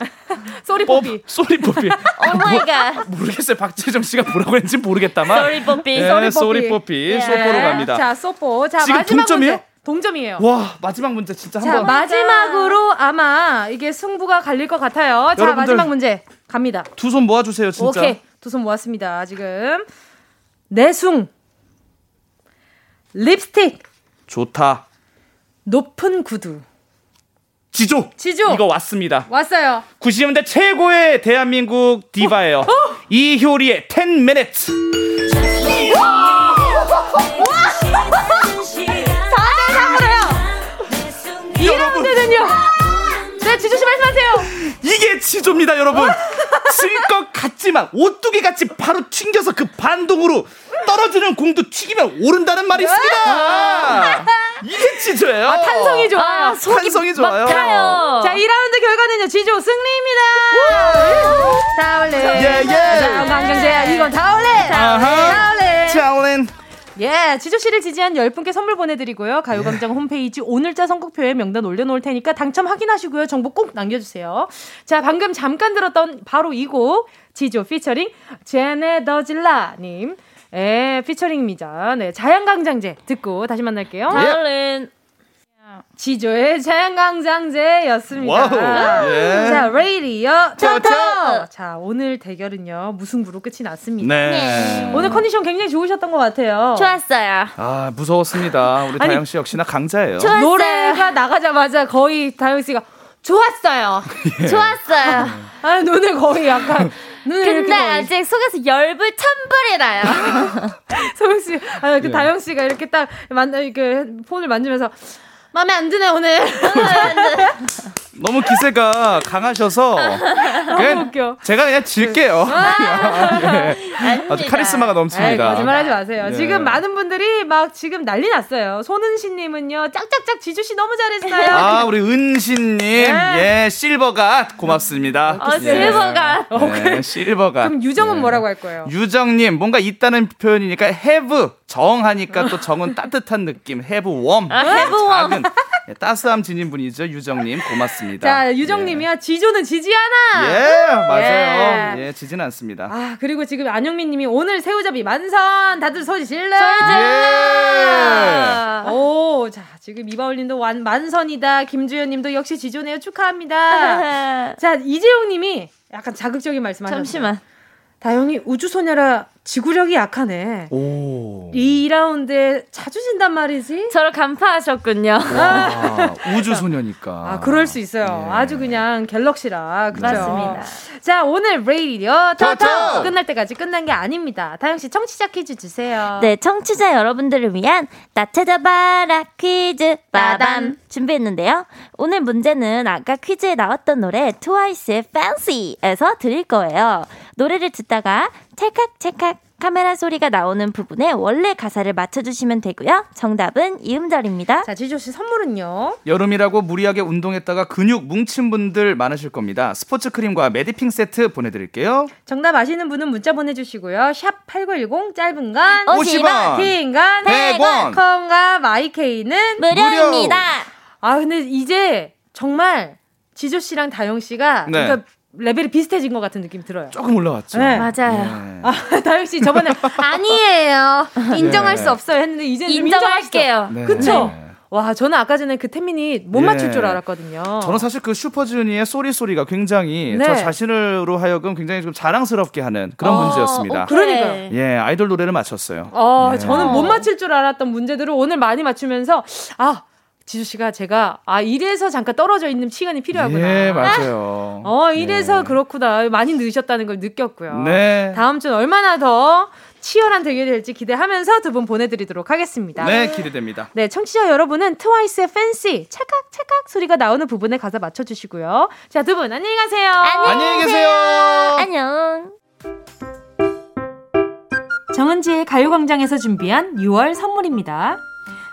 Sorry 뽀, 뽀삐. Sorry 뽀삐. Oh my God 모르겠어요. 박재정 씨가 뭐라고 했는지 모르겠다만. Sorry 뽀삐. 예, Sorry 뽀삐. 소포로 갑니다. 자, 소포. 자, 지금 마지막 동점이에요? 문제. 동점이에요. 와, 마지막 문제 진짜 자, 한번 마지막으로 아마 이게 승부가 갈릴 것 같아요. 자, 여러분들. 마지막 문제 갑니다. 두 손 모아 주세요, 진짜. 오케이. 두 손 모았습니다. 지금. 내숭. 립스틱. 좋다. 높은 구두. 지조. 지조. 이거 왔습니다. 왔어요. 90년대 최고의 대한민국 디바예요. 어? 이효리의 10 minutes. 4대 3으로요. 2라운드는요. 네, 지조 씨 말씀하세요. 이게 지조입니다, 여러분. 질 것 같지만 오뚜기 같이 바로 튕겨서 그 반동으로 떨어지는 공도 튀기면 오른다는 말이 있습니다. 이게 지조예요. 아, 탄성이 좋아요. 아, 속이 탄성이 좋아요. 막 타요. 자, 2라운드 결과는요. 지조 승리입니다. 다올레. 예, 예. 자, 강경재 이건 다올레. 다올레. 찰렌. 예, 지조 씨를 지지한 10분께 선물 보내드리고요. 가요광장 홈페이지 오늘자 선곡표에 명단 올려놓을 테니까 당첨 확인하시고요. 정보 꼭 남겨주세요. 자, 방금 잠깐 들었던 바로 이 곡, 지조 피처링 제네 더 질라님. 예, 피처링입니다. 네, 자연강장제 듣고 다시 만날게요. 다른 지조의 자연강장제였습니다. Wow. 예. 자, 레이디어 토토. 자, 오늘 대결은요, 무승부로 끝이 났습니다. 네. 오늘 컨디션 굉장히 좋으셨던 것 같아요. 좋았어요. 아, 무서웠습니다. 우리 다영 씨 역시나 강자예요. 좋았어요. 노래가 나가자마자 거의 다영 씨가 좋았어요. 예. 좋았어요. 아, 눈을 거의 약간. 근데 아직 속에서 열불 천불이 나요. 소영 씨, 아, 그 예. 다영 씨가 이렇게 딱 만, 이렇게 폰을 만지면서 마음에 안 드네 오늘. 너무 기세가 강하셔서 너무 웃겨. 제가 그냥 질게요. 아, 예. 아주 카리스마가 넘칩니다. 에이, 거짓말하지 마세요. 예. 지금 많은 분들이 막 지금 난리 났어요. 손은신님은요, 짝짝짝 지주 씨 너무 잘했어요. 아 우리 은신님, 예, 예 실버가 고맙습니다. 어, 실버가. 예, 네, 실버가. 그럼 유정은 예. 뭐라고 할 거예요? 유정님 뭔가 있다는 표현이니까 have 정하니까 또 정은 따뜻한 느낌 have warm. 아, have warm. 예, 따스함 지닌 분이죠 유정님 고맙습니다. 자 유정님이야 예. 지조는 지지 않아. 예 맞아요. 예, 예 지지는 않습니다. 아 그리고 지금 안영민님이 오늘 새우잡이 만선 다들 소지 질러. 예. 오자 지금 이바울님도 완 만선이다. 김주현님도 역시 지조네요 축하합니다. 자 이재용님이 약간 자극적인 말씀하셨어요. 잠시만. 다영이 우주소녀라 지구력이 약하네. 오. 2라운드에 자주 진단 말이지? 저를 간파하셨군요. 아, 우주소녀니까. 아, 그럴 수 있어요. 네. 아주 그냥 갤럭시라. 그죠? 맞습니다. 자, 오늘 레이디어 터터 끝날 때까지 끝난 게 아닙니다. 다영씨 청취자 퀴즈 주세요. 네, 청취자 여러분들을 위한 나 찾아봐라 퀴즈 빠밤 준비했는데요. 오늘 문제는 아까 퀴즈에 나왔던 노래 트와이스의 Fancy에서 드릴 거예요. 노래를 듣다가 찰칵 찰칵 카메라 소리가 나오는 부분에 원래 가사를 맞춰주시면 되고요. 정답은 이음절입니다. 자, 지조 씨 선물은요? 여름이라고 무리하게 운동했다가 근육 뭉친 분들 많으실 겁니다. 스포츠 크림과 메디핑 세트 보내드릴게요. 정답 아시는 분은 문자 보내주시고요. 샵 8910 짧은 건 50원, 긴건 100원, 콩과 마이케이는 무료입니다. 아, 근데 이제 정말 지조 씨랑 다영 씨가 네. 그러니까 레벨이 비슷해진 것 같은 느낌이 들어요. 조금 올라왔죠. 네. 맞아요. 네. 아, 다영 씨 저번에 아니에요. 인정할 네. 수 없어요 했는데 이제 인정할게요. 네. 그쵸? 네. 와, 저는 아까 전에 그 태민이 못 예. 맞출 줄 알았거든요. 저는 사실 그 슈퍼주니어의 Sorry Sorry가 굉장히 네. 저 자신으로 하여금 굉장히 좀 자랑스럽게 하는 그런 어, 문제였습니다. 어, 그러니까요. 예, 아이돌 노래를 맞췄어요. 어, 예. 저는 못 맞힐 줄 알았던 문제들을 오늘 많이 맞추면서 아, 지조 씨가 제가 아 이래서 잠깐 떨어져 있는 시간이 필요하구나. 네 맞아요. 어 이래서 네. 그렇구나 많이 늦으셨다는 걸 느꼈고요. 네. 다음 주는 얼마나 더 치열한 대결이 될지 기대하면서 두 분 보내드리도록 하겠습니다. 네 기대됩니다. 네 청취자 여러분은 트와이스의 Fancy 찰칵 찰칵 소리가 나오는 부분의 가사 맞춰주시고요. 자 두 분 안녕히 가세요. 안녕히 계세요. 안녕. 정은지의 가요광장에서 준비한 6월 선물입니다.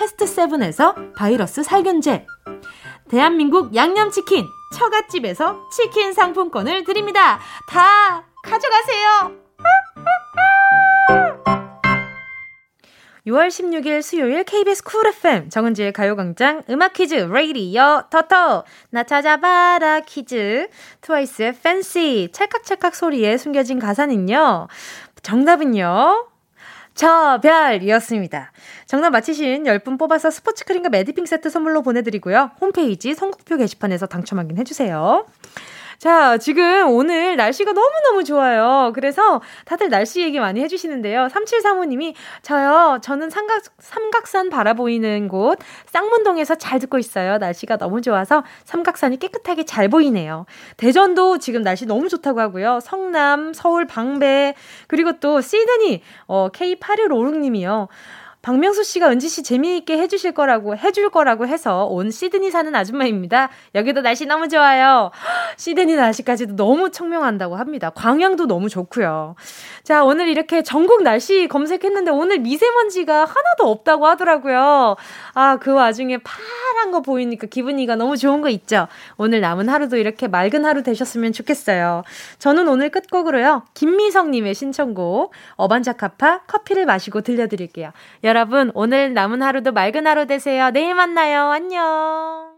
패스트 세븐에서 바이러스 살균제. 대한민국 양념치킨 처갓집에서 치킨 상품권을 드립니다. 다 가져가세요. 6월 16일 수요일 KBS 쿨 FM 정은지의 가요광장 음악 퀴즈 레이디어 터터 나 찾아봐라 퀴즈 트와이스의 팬시 찰칵찰칵 소리에 숨겨진 가사는요. 정답은요. 저별이었습니다. 정답 맞히신 10분 뽑아서 스포츠 크림과 매디핑 세트 선물로 보내드리고요. 홈페이지 선곡표 게시판에서 당첨 확인해주세요. 자, 지금 오늘 날씨가 너무너무 좋아요. 그래서 다들 날씨 얘기 많이 해주시는데요. 3735님이, 저요, 저는 삼각, 삼각산 바라보이는 곳, 쌍문동에서 잘 듣고 있어요. 날씨가 너무 좋아서 삼각산이 깨끗하게 잘 보이네요. 대전도 지금 날씨 너무 좋다고 하고요. 성남, 서울, 방배, 그리고 또 시드니, 어, K8156님이요. 박명수 씨가 은지 씨 재미있게 해주실 거라고, 해줄 거라고 해서 온 시드니 사는 아줌마입니다. 여기도 날씨 너무 좋아요. 시드니 날씨까지도 너무 청명한다고 합니다. 광양도 너무 좋고요. 자, 오늘 이렇게 전국 날씨 검색했는데 오늘 미세먼지가 하나도 없다고 하더라고요. 아, 그 와중에 파란 거 보이니까 기분이가 너무 좋은 거 있죠? 오늘 남은 하루도 이렇게 맑은 하루 되셨으면 좋겠어요. 저는 오늘 끝곡으로요. 김미성님의 신청곡, 어반자카파 커피를 마시고 들려드릴게요. 여러분, 오늘 남은 하루도 맑은 하루 되세요. 내일 만나요. 안녕.